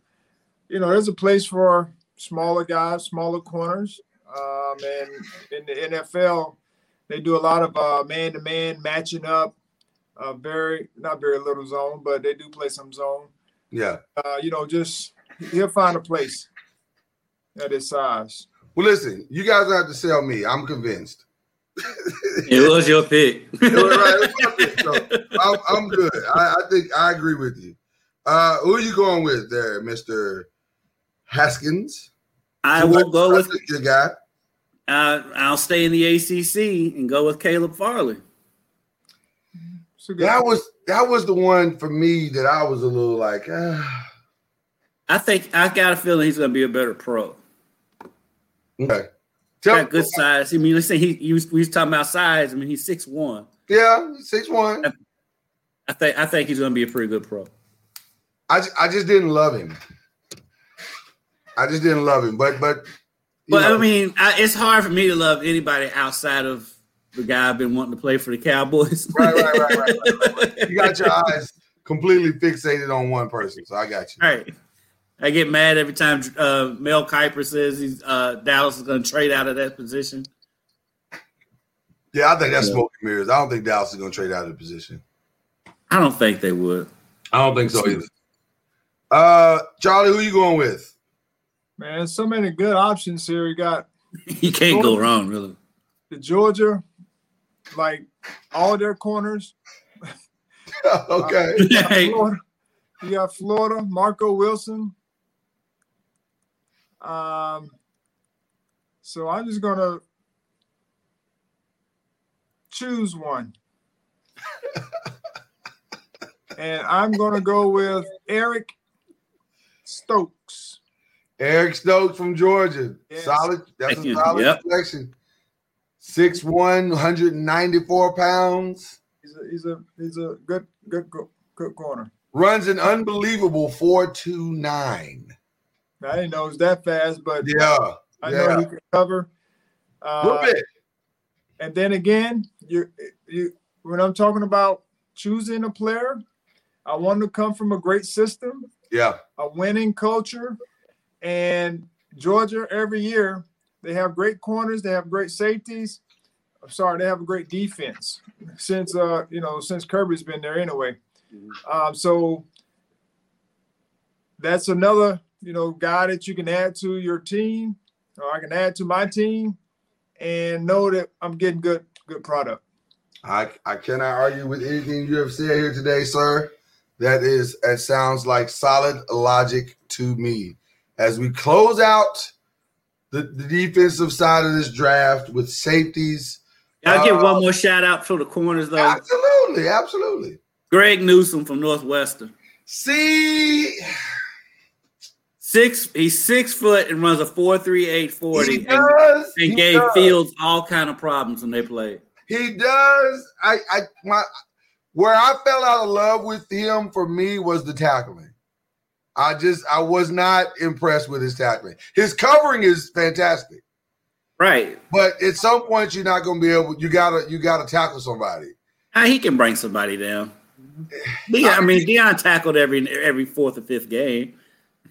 you know, there's a place for smaller guys, smaller corners. Um, and in the NFL, they do a lot of uh, man-to-man matching up. uh, very not very little zone, but they do play some zone. Yeah. Uh, you know, just he'll find a place at his size. Well, listen, you guys have to sell me. I'm convinced. It was your pick. [laughs] You're right, it's pick, so I'm, I'm good. I, I think I agree with you. Uh, who are you going with there, Mister Haskins? I will go with. your guy. Uh, I'll stay in the ACC and go with Caleb Farley. It's a good- That was that was the one for me that I was a little like, ah. I think I got a feeling he's going to be a better pro. Okay. Tell- Got good size. I mean, let's say he, he was, we was talking about size. I mean, he's six one. Yeah, six one. I think I think he's going to be a pretty good pro. I I just didn't love him. I just didn't love him, but but But know, I mean, I, it's hard for me to love anybody outside of the guy I've been wanting to play for the Cowboys. right, right, right, right, right, right. [laughs] You got your eyes completely fixated on one person, so I got you. Right. I get mad every time uh, Mel Kiper says he's uh, Dallas is going to trade out of that position. Yeah, I think that's Yeah. smoke and mirrors. I don't think Dallas is going to trade out of the position. I don't think they would. I don't think so either. Uh, Charlie, who you going with? Man, so many good options here. You got [laughs] You can't go wrong, really. the Georgia, like all their corners. [laughs] okay. [laughs] You got Florida, you got Florida, Marco Wilson. Um, so I'm just gonna choose one, [laughs] and I'm gonna go with Eric Stokes. Eric Stokes from Georgia. Yes. Solid. That's Thank a you. solid Yep. selection. 6'1", 194 pounds. He's a he's a he's a good good good, good corner. Runs an unbelievable 4'2'9". I didn't know it was that fast, but Yeah. I yeah. know he can cover. A little Uh, bit. And then again, you you when I'm talking about choosing a player, I want to come from a great system, Yeah. a winning culture, and Georgia every year they have great corners, they have great safeties. I'm sorry, they have a great defense since uh you know since Kirby's been there anyway. Um, so that's another you know guy that you can add to your team, or I can add to my team, and know that I'm getting good good product. I, I cannot argue with anything you have said here today, sir. That is, it sounds like solid logic to me. As we close out the, the defensive side of this draft with safeties. I'll give Uh, one more shout out for the corners, though. Absolutely, absolutely. Greg Newsome from Northwestern. See, Six, he's six foot and runs a four three eight forty, he does. and he gave does. Fields all kind of problems when they played. He does. I, I, my, where I fell out of love with him for me was the tackling. I just, I was not impressed with his tackling. His covering is fantastic, Right. but at some point you're not going to be able. You gotta, you gotta tackle somebody. Uh, he can bring somebody down. [sighs] Deion, I mean, Deion tackled every every fourth or fifth game.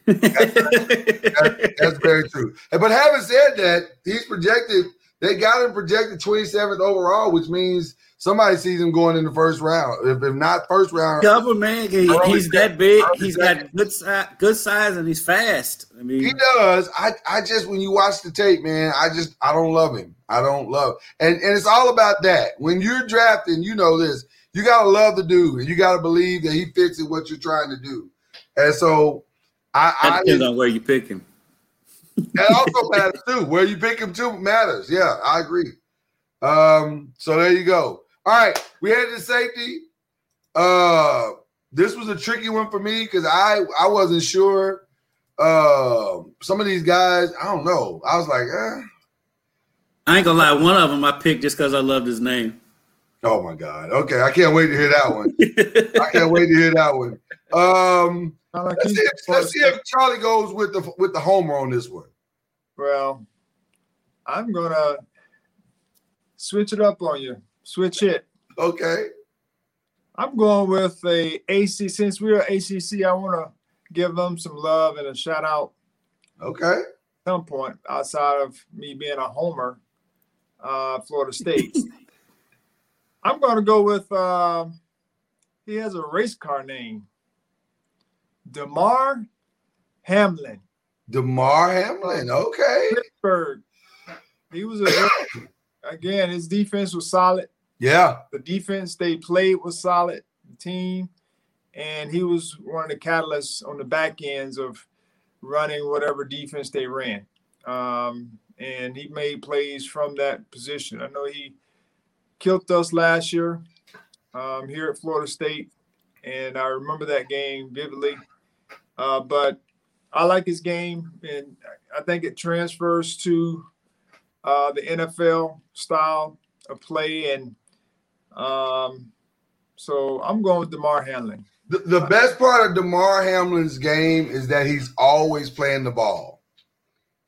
That- that's very true. But having said that, he's projected. They got him projected 27th overall, which means somebody sees him going in the first round. If, if not first round, Cover man, he- he's that second, big. He's got good size, good size, and he's fast. I mean, He does. I, I just when you watch the tape, man, I just I don't love him. I don't love and and it's all about that. When you're drafting, you know this. You gotta love the dude, and you gotta believe that he fits in what you're trying to do. And so, I, that I depends on where you pick him. [laughs] that also matters too. Where you pick him too matters. Yeah, I agree. Um, so there you go. All right, we had the safety. Uh, this was a tricky one for me because I I wasn't sure. Uh, some of these guys, I don't know. I was like, eh. I ain't gonna lie, one of them I picked just because I loved his name. Oh my god. Okay, I can't wait to hear that one. I can't wait to hear that one. Um, like let's see, if, let's see if Charlie goes with the with the homer on this one. Well, I'm gonna switch it up on you. Switch it. Okay. I'm going with a AC. Since we're ACC, I want to give them some love and a shout out Okay. at some point outside of me being a homer. Uh, Florida State. [laughs] I'm going to go with uh, he has a race car name. Damar Hamlin. Damar Hamlin. Okay. Pittsburgh. He was a [coughs] again, his defense was solid. Yeah. The defense they played was solid, the team, and he was one of the catalysts on the back ends of running whatever defense they ran. Um, and he made plays from that position. I know he killed us last year um, here at Florida State, and I remember that game vividly. Uh, but I like his game, and I think it transfers to uh, the NFL style of play, and um, so I'm going with Damar Hamlin. The, the best part of Damar Hamlin's game is that he's always playing the ball.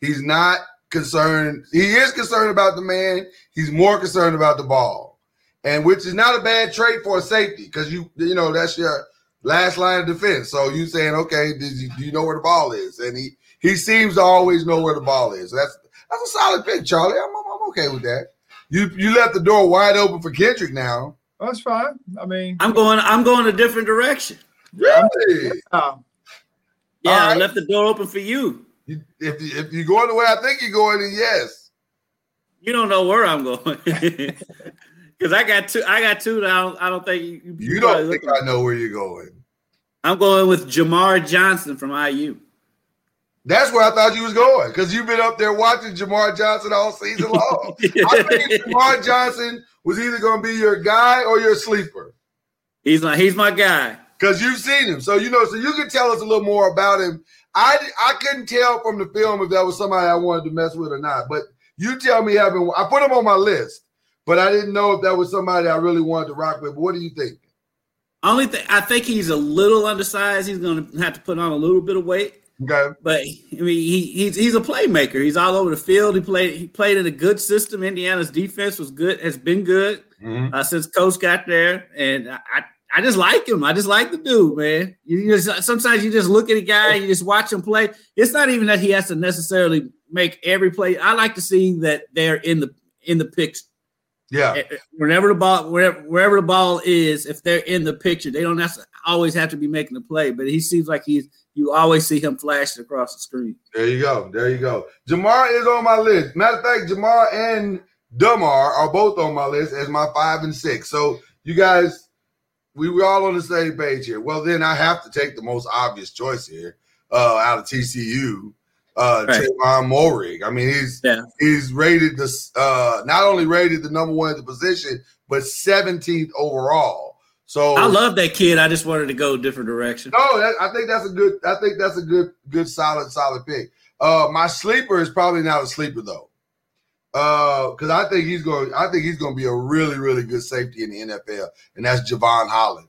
He's not concerned. He is concerned about the man. He's more concerned about the ball, and which is not a bad trade for a safety because you you know that's your last line of defense. So you saying, okay, did you, do you know where the ball is? And he he seems to always know where the ball is. That's that's a solid pick, Charlie. I'm, I'm, I'm okay with that. You you left the door wide open for Kendrick now. That's fine. I mean, I'm going. I'm going a different direction. Really? uh, Yeah, All I left the door open for you. You- If you, if you're going the way I think you're going, then yes. You don't know where I'm going [laughs] because I got two. I got two that I don't. I don't think you. You don't think I know where you're going. I'm going with Jamar Johnson from IU. That's where I thought you was going because you've been up there watching Jamar Johnson all season long. [laughs] I think Jamar Johnson was either going to be your guy or your sleeper he's my. He's my guy. because you've seen him. So you know, so you can tell us a little more about him. I I couldn't tell from the film if that was somebody I wanted to mess with or not. But you tell me, having I put him on my list, but I didn't know if that was somebody I really wanted to rock with. But what do you think? Only thing I think he's a little undersized. He's going to have to put on a little bit of weight. Okay, But I mean, he, he's he's a playmaker. He's all over the field. He played he played in a good system. Indiana's defense was good, has been good Mhm. uh, since Coach got there, and I I just like him. I just like the dude, man. You just sometimes you just look at a guy, you just watch him play. It's not even that he has to necessarily make every play. I like to see that they're in the in the picture. Yeah, Whenever the ball, wherever wherever the ball is, if they're in the picture, they don't have to always have to be making the play. But he seems like he's you always see him flashing across the screen. There you go. There you go. Jamar is on my list. Matter of fact, Jamar and Damar are both on my list as my five and six. So you guys, we were all on the same page here. Well, then I have to take the most obvious choice here uh, out of TCU, uh, Right. Trevon Moehrig. I mean, he's Yeah. he's rated this uh, not only rated the number one at the position, but 17th overall. So I love that kid. I just wanted to go a different direction. no, that, I think that's a good. I think that's a good, good, solid, solid pick. Uh, my sleeper is probably not a sleeper though, uh, because I think he's going. I think he's going to be a really, really good safety in the NFL, and that's Jevon Holland.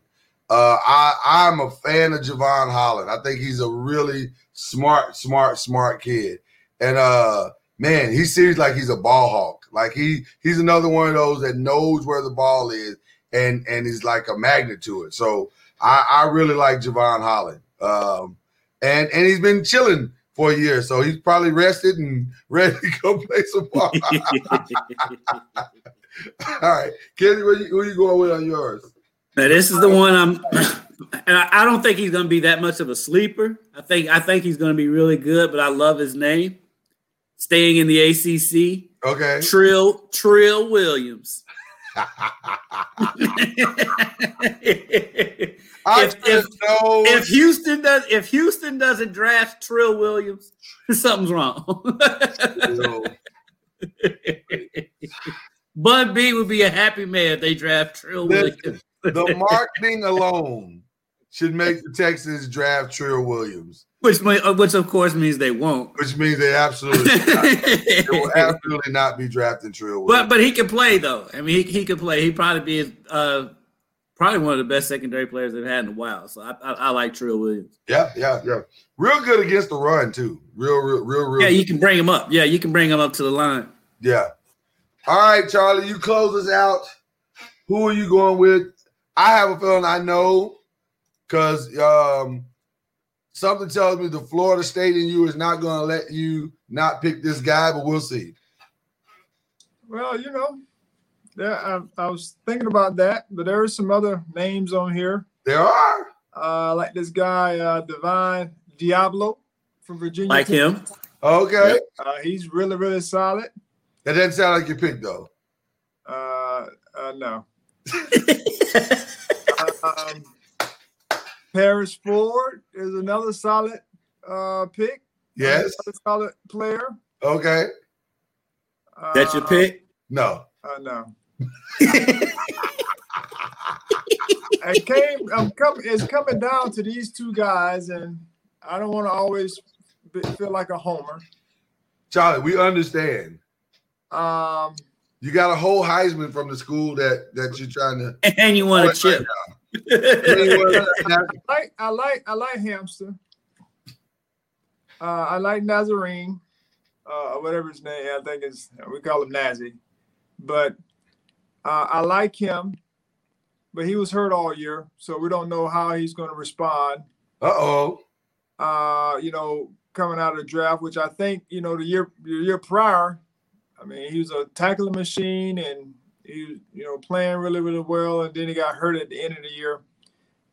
Uh, I I'm a fan of Jevon Holland. I think he's a really smart, smart, smart kid, and uh, man, he seems like he's a ball hawk. Like he he's another one of those that knows where the ball is and and is like a magnet to it. So I, I really like Jevon Holland. Um, and and he's been chilling for a year, so he's probably rested and [laughs] ready to go play some ball. [laughs] All right, Kenny, where you, you going with on yours? Now this is the one I'm, [clears throat] and I, I don't think he's going to be that much of a sleeper. I think I think he's going to be really good, but I love his name. Staying in the ACC, Okay, Trill Trill Williams. [laughs] If- if- if Houston does, if Houston doesn't draft Trill Williams, [laughs] something's wrong. Bun B would be a happy man if they draft Trill Listen, Williams. the marketing alone should make the Texans draft Trill Williams, Which, uh, which of course means they won't. which means they absolutely they will [laughs] absolutely not be drafting Trill Williams. But but he can play though. I mean, he, he could play. He'd probably be uh probably one of the best secondary players they've had in a while. So I I, I like Trill Williams. Yeah, yeah, yeah. Real good against the run too. Real, real, real, real. Yeah, you can bring him up. Yeah, you can bring him up to the line. yeah. All right, Charlie, you close us out. Who are you going with? I have a feeling I know because um, something tells me the Florida State in you is not going to let you not pick this guy, but we'll see. Well, you know, yeah, I, I was thinking about that, but there are some other names on here. There are. Uh, like this guy, uh, Divine Deablo from Virginia. Like Tech. him. Okay. Uh, he's really, really solid. That doesn't sound like your pick though. Uh, uh, no. [laughs] um, Paris Ford is another solid uh, pick. Yes. Another solid player. Okay. Uh, That's your pick. No. Uh, no. I [laughs] came. I'm coming. It's coming down to these two guys, and I don't want to always be, feel like a homer. Charlie, we understand. Um, You got a whole Heisman from the school that that you're trying to. [laughs] And you want a chip. [laughs] I like. I like. I like Hamsah. Uh, I like Nasirildeen, uh, whatever his name. I think is we call him Nazi, but uh, I like him. But he was hurt all year, so we don't know how he's going to respond. Uh oh. uh, you know, coming out of the draft, which I think, you know, the year the year prior, I mean, he was a tackling machine and he was, you know, playing really, really well. And then he got hurt at the end of the year.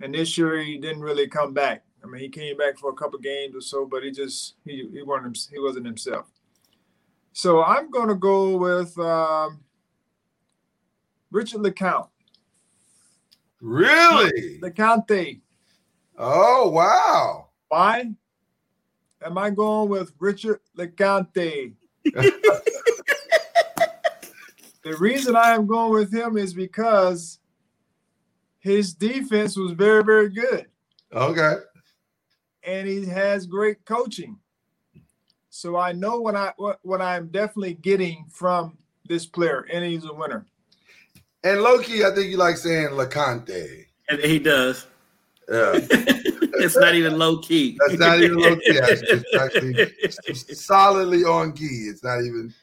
And this year he didn't really come back. I mean, he came back for a couple games or so, but he just he he wasn't he wasn't himself. So I'm gonna go with um, Richard LeCounte. Really? LeCounte. Oh wow. Why am I going with Richard LeCounte? [laughs] the reason I am going with him is because his defense was very, very good, Okay. and he has great coaching. So I know what I what, what I'm definitely getting from this player, and he's a winner. And Loki, I think you like saying LeCounte. And he does. Yeah. [laughs] it's not even low key. That's not even low key. Actually, it's actually solidly on key. It's not even.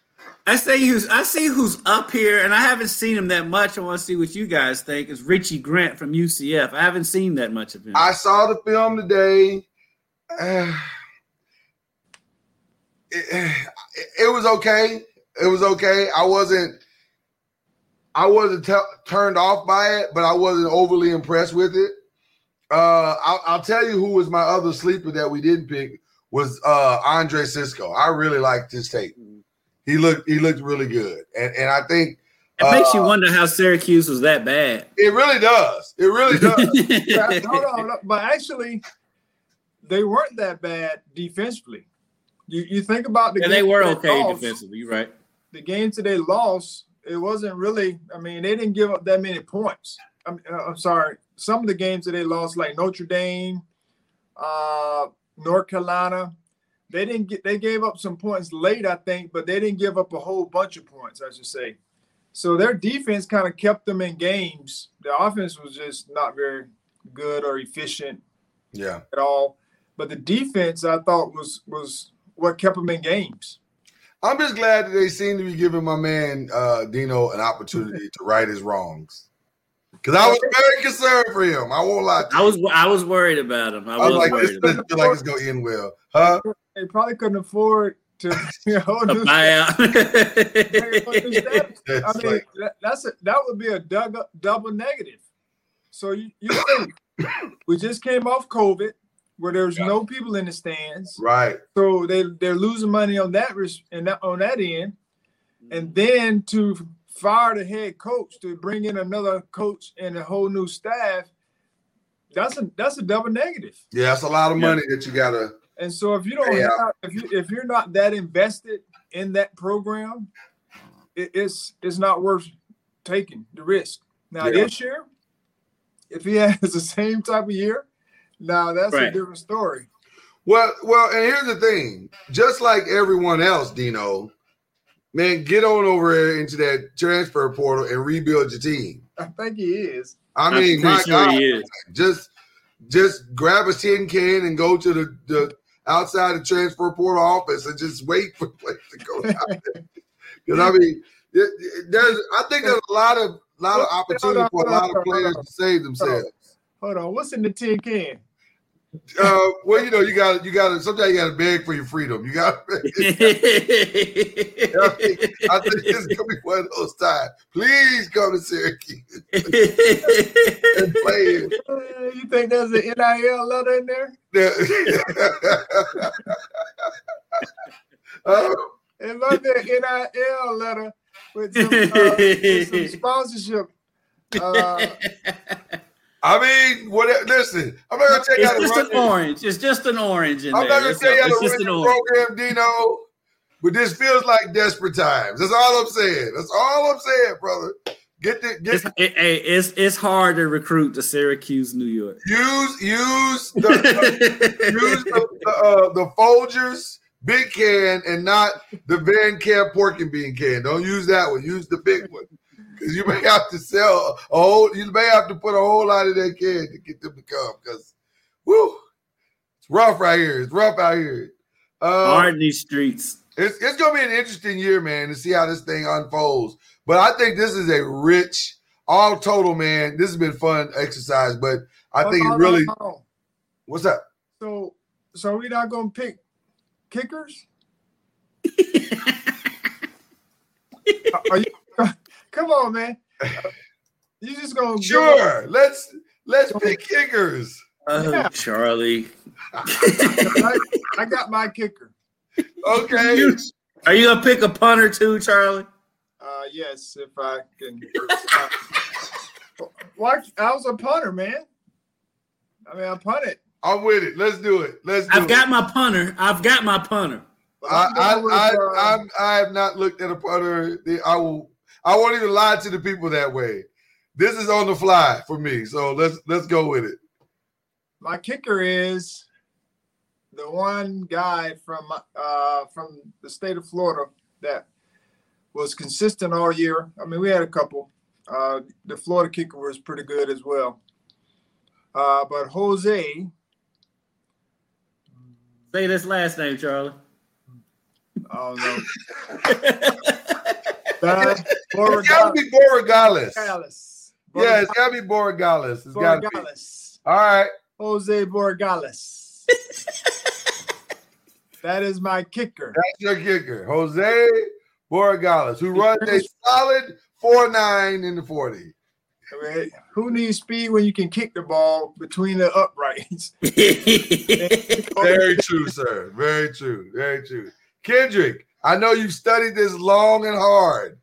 I say who's I see who's up here, and I haven't seen him that much. I want to see what you guys think. Is Richie Grant from UCF? I haven't seen that much of him. I saw the film today. [sighs] Uh, it, it was okay. It was okay. I wasn't. I wasn't te- turned off by it, but I wasn't overly impressed with it. Uh, I'll, I'll tell you who was my other sleeper that we didn't pick was uh, Andre Cisco. I really liked his tape. He looked he looked really good, and and I think it makes you uh, wonder how Syracuse was that bad. it really does. It really does. [laughs] Yeah, hold on, look, but actually, they weren't that bad defensively. You you think about the and they were that okay lost, defensively. You're right. The games that they lost, it wasn't really. I mean, they didn't give up that many points. I'm, uh, I'm sorry. Some of the games that they lost, like Notre Dame, uh, North Carolina, they didn't get. They gave up some points late, I think, but they didn't give up a whole bunch of points. I should say. So their defense kind of kept them in games. The offense was just not very good or efficient yeah. at all. But the defense, I thought, was was what kept them in games. I'm just glad that they seem to be giving my man uh, Dino an opportunity to right his wrongs. Because I was very concerned for him. I won't lie. To I was I was worried about him. I, I was was like, worried this about doesn't feel like it's gonna end well, huh? They probably couldn't afford to [laughs] you know, the do- buyout. [laughs] [laughs] It's I mean, like, that, that's a, that would be a double, double negative. So you, you think we just came off COVID, where there's no people in the stands, right. so they they're losing money on that ris- and that on that end, and mm. then to fire the head coach to bring in another coach and a whole new staff, that's a that's a double negative. Yeah, that's a lot of Yeah. money that you gotta. And so if you don't Yeah. Uh, have if you if you're not that invested in that program, it, it's it's not worth taking the risk. Now Yeah. this year, if he [laughs] has the same type of year, now that's a different story. Well, well, and here's the thing: just like everyone else, Dino, man, get on over into that transfer portal and rebuild your team. I think he is. I I'm mean, pretty my sure God, he is. just just grab a tin can and go to the, the outside the transfer portal office and just wait for place to go out Because I mean, it- it- there's I think there's a lot of lot of opportunity for a lot of players to save themselves. Hold on, what's in the tin can? Uh, well, you know, you got you got to. Sometimes you got to beg for your freedom. You got. To. [laughs] I think this is gonna be one of those times. Please come to Syracuse and play. Uh, you think there's an NIL letter in there? [laughs] uh, It might be an NIL letter with some, uh, with some [laughs] sponsorship. Uh, I mean, what? Listen, I'm not gonna tell you how it's just run. an this- orange. It's just an orange in I'm there. not gonna It's, tell you how to just run orange. program, Dino. But this feels like desperate times. That's all I'm saying. That's all I'm saying, brother. Get the get It's, it, hey, it's it's hard to recruit to Syracuse, New York. use use the use the the, uh, the Folgers big can and not the Van Camp pork and bean can. Don't use that one. Use the big one because you [laughs] may have to sell a whole. You may have to put a whole lot of that can to get them to come. Because, whoo, it's rough right here. It's rough out here. Uh, Hard in these streets. it's it's gonna be an interesting year, man, to see how this thing unfolds. But I think this is a rich, all total, man. This has been fun exercise, but I think it hold on, really. on. What's up? So, so we're not gonna pick kickers? [laughs] Are you? Come on, man. [laughs] You just gonna Sure. Let's let's pick kickers. Oh, Yeah. Charlie. [laughs] I, I got my kicker. Okay. You- Are you gonna pick a punter too, Charlie? Uh, yes, if I can. [laughs] Watch, I was a punter, man. I mean, I punted. I'm with it. Let's do it. Let's do I've it. got my punter. I've got my punter. I, I'm going with, I, uh, I, I have not looked at a punter. I will. I won't even lie to the people that way. This is on the fly for me. So let's let's go with it. my kicker is the one guy from uh from the state of Florida that was consistent all year. I mean, we had a couple. Uh, the Florida kicker was pretty good as well. Uh, but Jose, Say this last name, Charlie. I don't [laughs] [laughs] It's got to be Borregales. Borregales. Yeah, it's got to be Borregales. It's got to be. All right. Jose Borregales. [laughs] that is my kicker. That's your kicker, Jose Borregales, who runs a solid four nine in the forty. I mean, who needs speed when you can kick the ball between the uprights? [laughs] Very true, sir. Very true. Very true. Kendrick, I know you've studied this long and hard.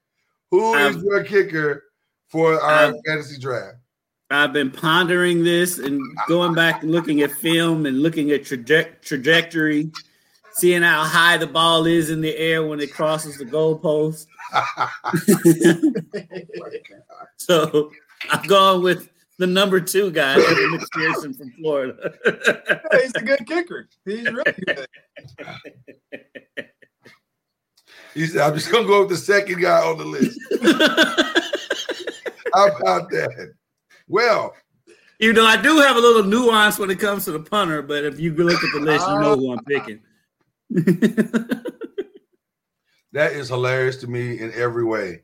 Who is your kicker for our um, fantasy draft? I've been pondering this and going back and looking at film and looking at traje- trajectory, seeing how high the ball is in the air when it crosses the goalpost. [laughs] so I've gone with the number two guy, Evan McPherson from Florida. He's a good kicker. He's really good. [laughs] He said, I'm just gonna go with the second guy on the list. [laughs] How about that? Well, you know, I do have a little nuance when it comes to the punter, but if you look at the list, you know who I'm picking. [laughs] that is hilarious to me in every way.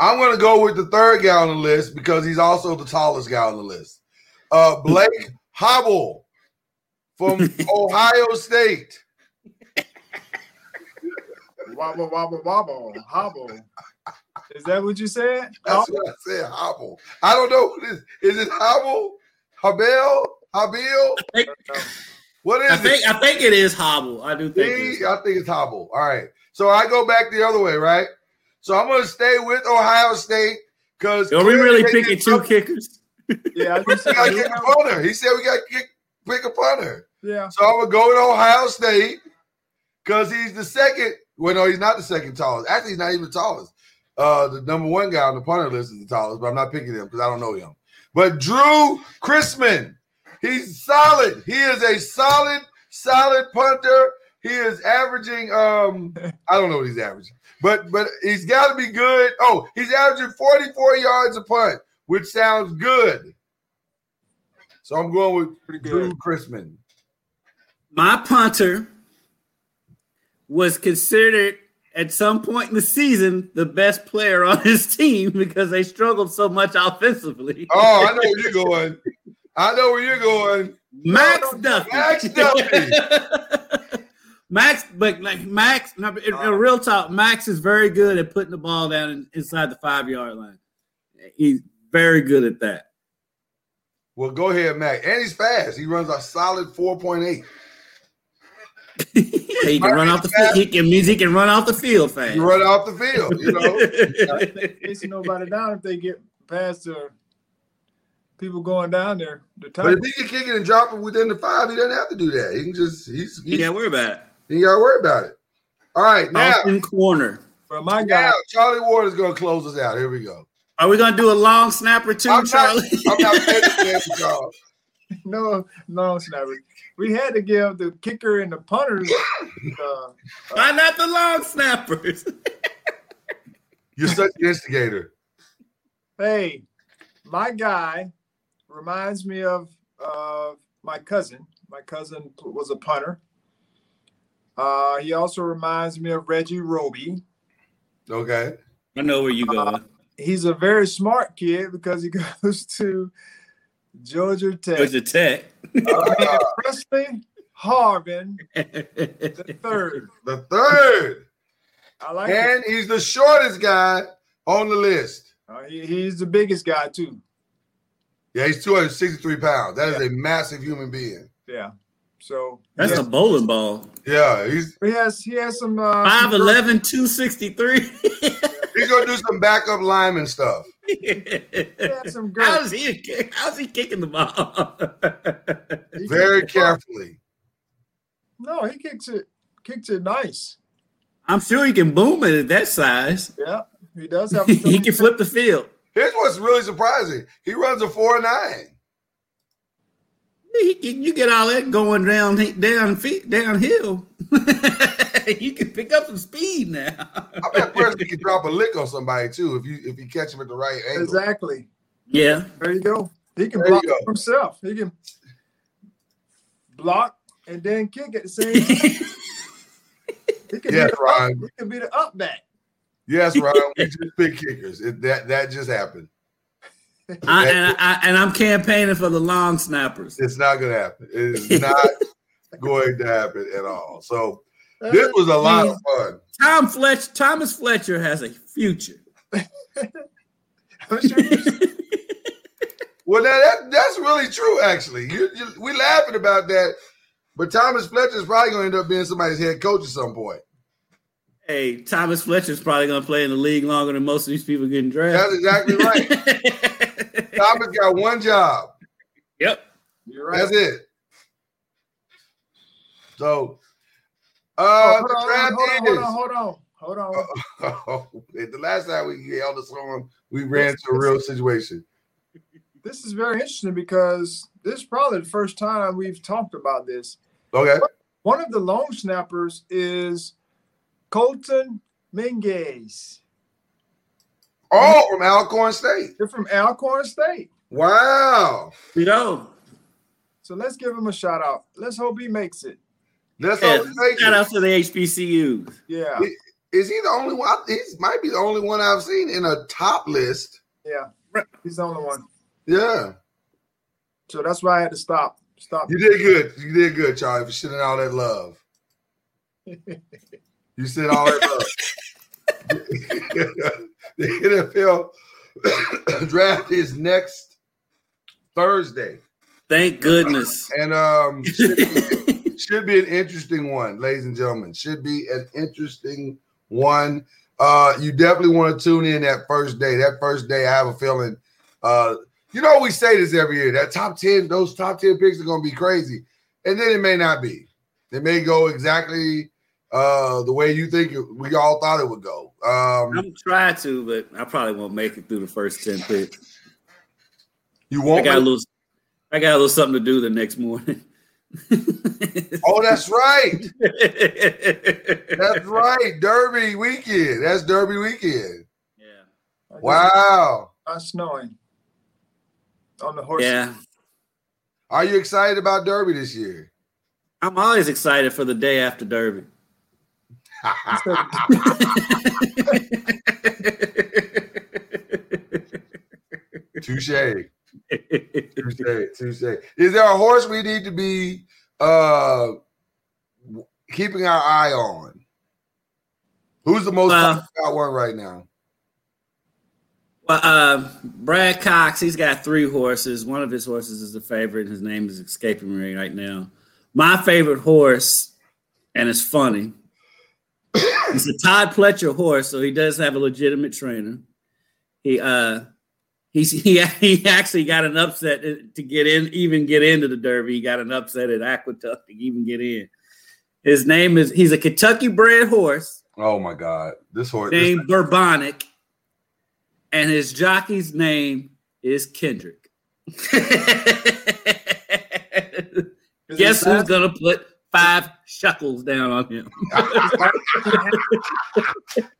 I'm gonna go with the third guy on the list because he's also the tallest guy on the list. Uh Blake Hobble from [laughs] Ohio State. Wobble, wobble, wobble, hobble. Is that what you said? That's what I said, Hobble. I don't know what it is. Is it Hobble? Habel? Habil? What is I it? think I think it is Hobble. I do think it is. See, I think it's Hobble. All right. So I go back the other way, right? So I'm going to stay with Ohio State because Are we really picking two kickers? [laughs] Yeah, I We got to kick a punter. He said we got to kick, pick a punter. yeah. So I'm going to go with Ohio State because he's the second. Well, no, he's not the second tallest. Actually, he's not even the tallest. Uh, the number one guy on the punter list is the tallest, but I'm not picking him because I don't know him. But Drew Chrisman, he's solid. He is a solid, solid punter. He is averaging. Um, [laughs] I don't know what he's averaging, but but he's got to be good. Oh, he's averaging 44 yards a punt, which sounds good. So I'm going with Pretty Drew good. Chrisman. My punter was considered at some point in the season the best player on [laughs] his team because they struggled so much offensively. [laughs] Oh, I know where you're going. I know where you're going. Max no, Duffy. Max Duffy. [laughs] Max, but like Max, no, in, in uh-huh. real talk, Max is very good at putting the ball down in, inside the five yard line. He's very good at that. Well, go ahead, Max. And he's fast. He runs a solid 4.8. he can run off the field. He can means he can run off the field fast. He run off the field, you know. [laughs] Chasing nobody down if they get past the people going down there. The but time. if he can kick it and drop it within the five, he doesn't have to do that. He can just he's, You he's can't worry about it. he got to worry about it. All right, now, Off in corner. But my guy, now Charlie Ward is going to close us out. Here we go. Are we gonna do a long snapper too, I'm not, Charlie? I'm not [laughs] [laughs] no, no snapper. We had to give the kicker and the punters. Uh, Why not the long snappers? [laughs] You're such an instigator. hey, my guy reminds me of uh, my cousin. My cousin was a punter. Uh, he also reminds me of Reggie Roby. Okay. I know where you going. He's a very smart kid because he [laughs] goes to Georgia Tech. Georgia Tech. Uh, [laughs] Pressley Harvin the [laughs] third. The third. I like it. And he's the shortest guy on the list. Uh, he, he's the biggest guy too. Yeah, he's 263 pounds. That is a massive human being. Yeah. So That's he a bowling ball. Yeah, he's he has he has some uh, 5'11, 263. [laughs] he's gonna do some backup lineman stuff. he has some girth. How's he how's he kicking the ball? Very carefully. No, he kicks it kicks it nice. I'm sure he can boom it at that size. Yeah, he does have. [laughs] he can flip the field. Here's what's really surprising. He runs a four nine. He- he- you get all that going down down feet downhill. [laughs] [laughs] you can pick up some speed now. I bet [laughs] Pressley can drop a lick on somebody too if you if you catch him at the right angle. Exactly. Yeah. There you go. He can There block it himself. He can block and then kick at the same [laughs] time. He can Yes, be the Ryan. up, he can be the up back. Yes, Ryan. we just pick kickers. It, that that just happened. I, and, I, and I'm campaigning for the long snappers. It's not gonna happen. It is not going to happen at all. So this was a lot of fun. Tom Fletcher, Thomas Fletcher has a future. I'm sure you- Well, now that that's really true. Actually, you, you we laughing about that, but Thomas Fletcher is probably going to end up being somebody's head coach at some point. Hey, Thomas Fletcher's probably going to play in the league longer than most of these people getting drafted. That's exactly right. [laughs] Thomas got one job. yep. You're right. That's it. So, uh, hold, the on, draft hold, on, hold on, hold on, hold on. Oh, [laughs] the last time we held this on, we ran into a real situation. This is very interesting because this is probably the first time we've talked about this. Okay. One of the long snappers is Colton Minguez. Oh, from Alcorn State. They're from Alcorn State. Wow. You know. So let's give him a shout out. Let's hope he makes it. That's Yeah, all we make shout it. out to the HBCUs. Yeah, Is he the only one? He might be the only one I've seen in a top list. yeah. He's the only one. Yeah. So that's why I had to stop. Stop. You did good. You did good, Charlie, for sending all that love. [laughs] You sent all that love. [laughs] the NFL [coughs] draft is next Thursday. Thank goodness. And um [laughs] should be, an interesting one, ladies and gentlemen. Should be an interesting one. Uh you definitely want to tune in that first day. That first day, I have a feeling uh you know we say this every year. That top 10, those top 10 picks are gonna be crazy. And then it may not be. It may go exactly uh the way you think it, we all thought it would go. Um I'm trying to, but I probably won't make it through the first 10 picks. you won't got a little I got a little something to do the next morning. [laughs] [laughs] Oh, that's right. [laughs] That's right. Derby weekend. That's Derby weekend. Yeah. Wow. it's Not snowing on the horse. Yeah. Are you excited about Derby this year? I'm always excited for the day after Derby. [laughs] Touche. Touche, [laughs] touche. Is there a horse we need to be uh keeping our eye on? Who's the most Well- popular one right now? Well, uh, Brad Cox, he's got three horses. One of his horses is a favorite. His name is escaping me right now. My favorite horse, and it's funny. [coughs] it's a Todd Pletcher horse, so he does have a legitimate trainer. He uh he's [laughs] he, he actually got an upset to get in, even get into the Derby. He got an upset at Aqueduct to even get in. His name is he's a Kentucky bred horse Oh my god. This horse this- named Bourbonic, and his jockey's name is Kendrick. [laughs] Guess who's gonna put five shekels down on him? [laughs]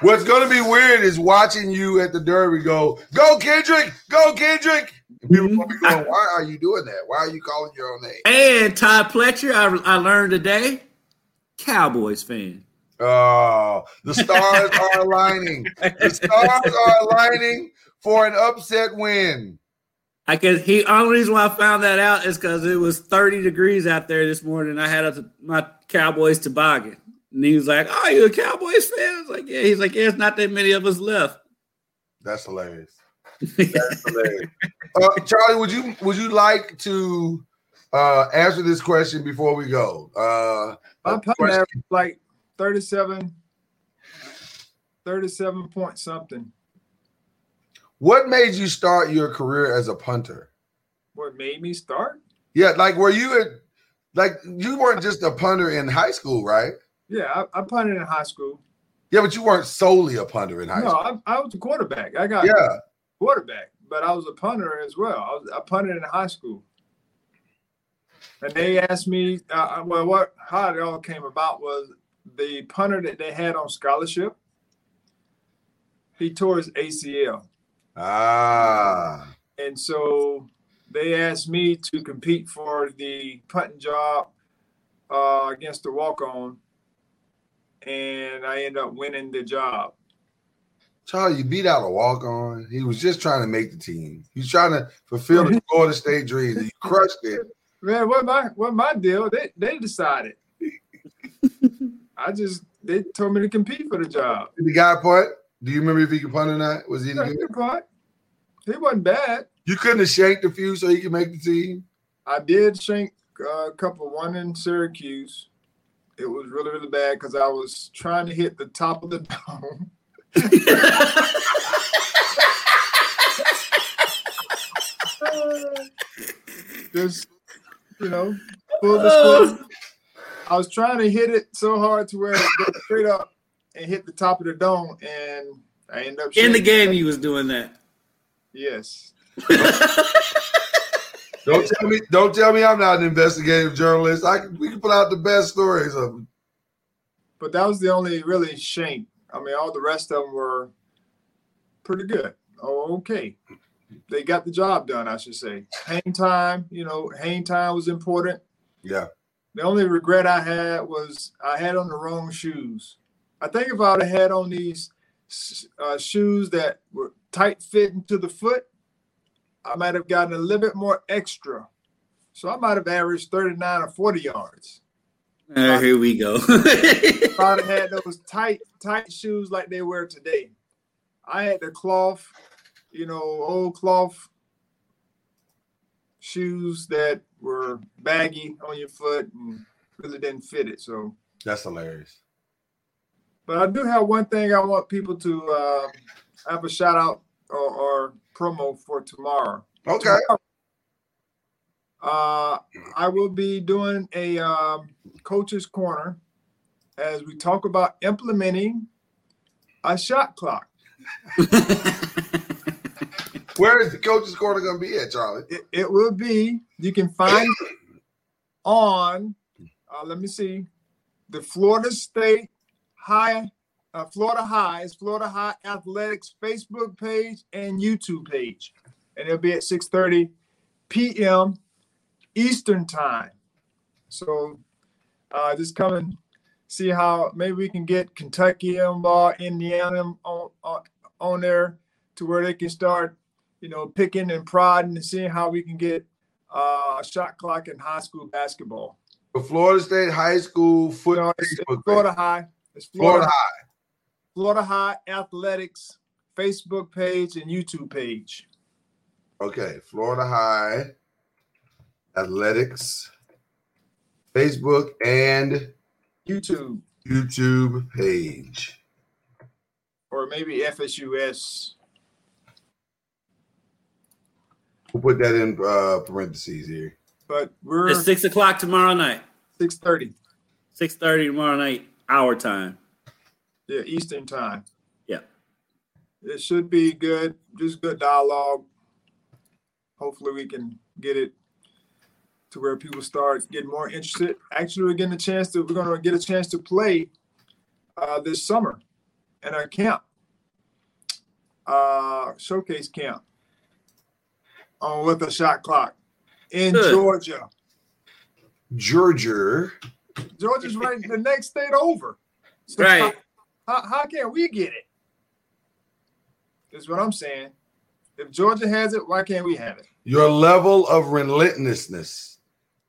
What's gonna be weird is watching you at the Derby go, go Kendrick, go Kendrick. People Mhm. gonna be going, why are you doing that? Why are you calling your own name? And Todd Pletcher, I, I learned today, Cowboys fan. Oh, the stars [laughs] are aligning. The stars are aligning for an upset win. I guess he only reason why I found that out is because it was 30 degrees out there this morning. I had a, my Cowboys toboggan. And he was like, Oh, you a Cowboys fan? I was like, Yeah. He's like, Yeah, it's not that many of us left. That's hilarious. [laughs] That's hilarious. Uh, Charlie, would you would you like to uh, answer this question before we go? Uh, My a punting like 37, 37 point something. What made you start your career as a punter? What made me start? Yeah, like were you at, like you weren't just a punter in high school, right? Yeah, I, I punted in high school. Yeah, but you weren't solely a punter in high No, school. I, I was a quarterback. I got Yeah. quarterback, but I was a punter as well. I, was, I punted in high school. And they asked me, uh, well, what how it all came about was the punter that they had on scholarship. He tore his ACL, Ah. and so they asked me to compete for the punting job uh, against the walk-on, and I end up winning the job. Charlie, you beat out a walk on. He was just trying to make the team. He's trying to fulfill the [laughs] Florida State dream. and You crushed it. Man, what my what my deal? They they decided. [laughs] I just they told me to compete for the job. Did the guy punt? Do you remember if he could punt or not? Was he any Yeah, good? good part. He wasn't bad. You couldn't have shanked a few so he could make the team. I did shank uh, a couple, one in Syracuse. It was really really bad because I was trying to hit the top of the [laughs] dome. Just you know, full disclosure. I was trying to hit it so hard to where it go straight up and hit the top of the dome, and I ended up In the game, he was doing that. Yes. [laughs] Don't tell me. Don't tell me I'm not an investigative journalist. I can, we can put out the best stories of them. but that was the only really shame. I mean, all the rest of them were pretty good. Oh, okay. They got the job done, I should say. Hang time, you know, hang time was important. Yeah. The only regret I had was I had on the wrong shoes. I think if I would have had on these uh, shoes that were tight fitting to the foot, I might have gotten a little bit more extra. So I might have averaged 39 or 40 yards. Uh, here we go. if I'd have [laughs] had those tight, tight shoes like they wear today. I had the cloth, you know, old cloth shoes that were baggy on your foot and really didn't fit it. So, That's hilarious. but I do have one thing I want people to uh, have a shout out or, or promo for tomorrow. Okay. Uh, I will be doing a um, coach's corner as we talk about implementing a shot clock. [laughs] Where is the coach's corner going to be at, Charlie? It, it will be, you can find it on, uh, let me see, the Florida State High, uh, Florida High's Florida High Athletics Facebook page and YouTube page. And it'll be at 6:30 p.m. Eastern time. So uh, just come and see how maybe we can get Kentucky involved, Indiana on, on, on there to where they can start you know, picking and prodding and seeing how we can get uh, a shot clock in high school basketball. The Florida State High School football. it's, it's Florida High. It's Florida Florida, High. Florida High Athletics Facebook page and YouTube page. Okay, Florida High Athletics, Facebook and YouTube YouTube page. or maybe FSUS. We'll put that in uh, parentheses here. But we're It's six o'clock tomorrow night. Six thirty. Six thirty tomorrow night, our time. Yeah, Eastern time. Yeah. It should be good, just good dialogue. Hopefully, we can get it to where people start getting more interested. Actually, we're getting a chance to. We're going to get a chance to play uh, this summer at our camp, uh, showcase camp, on with a shot clock in Good. Georgia. Georgia. Georgia's right the next state over. So Right. How, how can we get it? That's what I'm saying. If Georgia has it, why can't we have it? Your level of relentlessness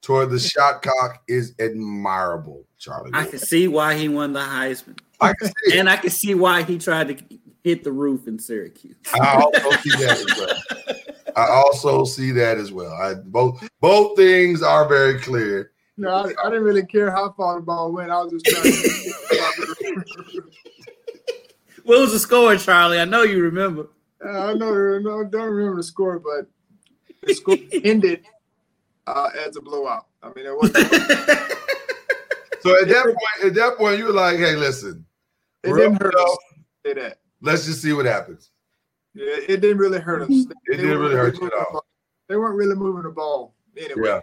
toward the shot cock is admirable, Charlie. I can see why he won the Heisman, I can see and I can see why he tried to hit the roof in Syracuse. I also see that as well. I also see that as well. I both both things are very clear. No, I, I didn't really care how far the ball went. I was just trying to. [laughs] What was the score, Charlie? I know you remember. I know, no, don't remember the score, but the score [laughs] ended uh, as a blowout. I mean, it wasn't. [laughs] So at that point, at that point, you were like, "Hey, listen, It didn't hurt us. Say that. let's just see what happens." Yeah, it didn't really hurt us. It didn't really hurt you at all. They weren't really moving the ball anyway. Yeah,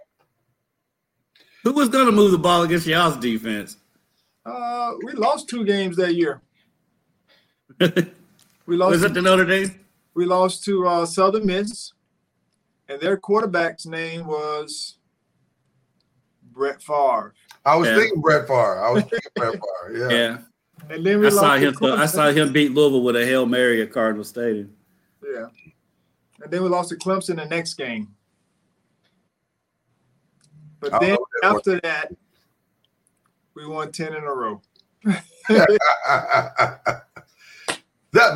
Who was going to move the ball against y'all's defense? Uh, we lost two games that year. [laughs] We lost. was it the Notre Dame? we lost to uh, Southern Miss, and their quarterback's name was Brett Favre. I was Yeah. thinking Brett Favre. I was thinking Brett Favre. [laughs] Yeah. Yeah, And then we I saw lost to him. I saw him beat Louisville with a hail mary at Cardinal Stadium. Yeah, and then we lost to Clemson the next game. But I then know that after that, we won ten in a row. [laughs] that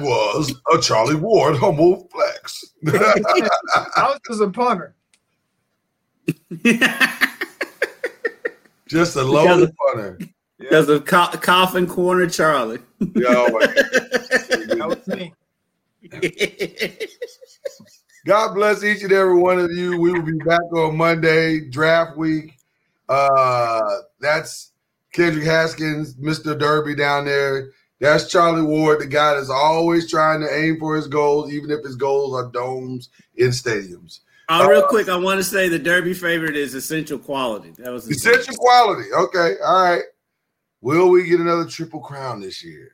was a Charlie Ward humble flex. [laughs] I was just a punter. [laughs] Just a lowly punter. Because of co- coffin corner Charlie. Yeah, oh my That was me. God bless each and every one of you. We will be back on Monday, draft week. Uh, that's Kendrick Haskins, Mr. Derby down there. That's Charlie Ward, the guy that's always trying to aim for his goals, even if his goals are domes in stadiums. Oh, real quick, I want to say the Derby favorite is essential quality. That was his- Essential quality. Okay. All right. Will we get another triple crown this year?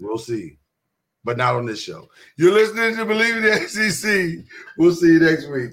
We'll see. But not on this show. You're listening to Bleav in the [laughs] SEC. We'll see you next week.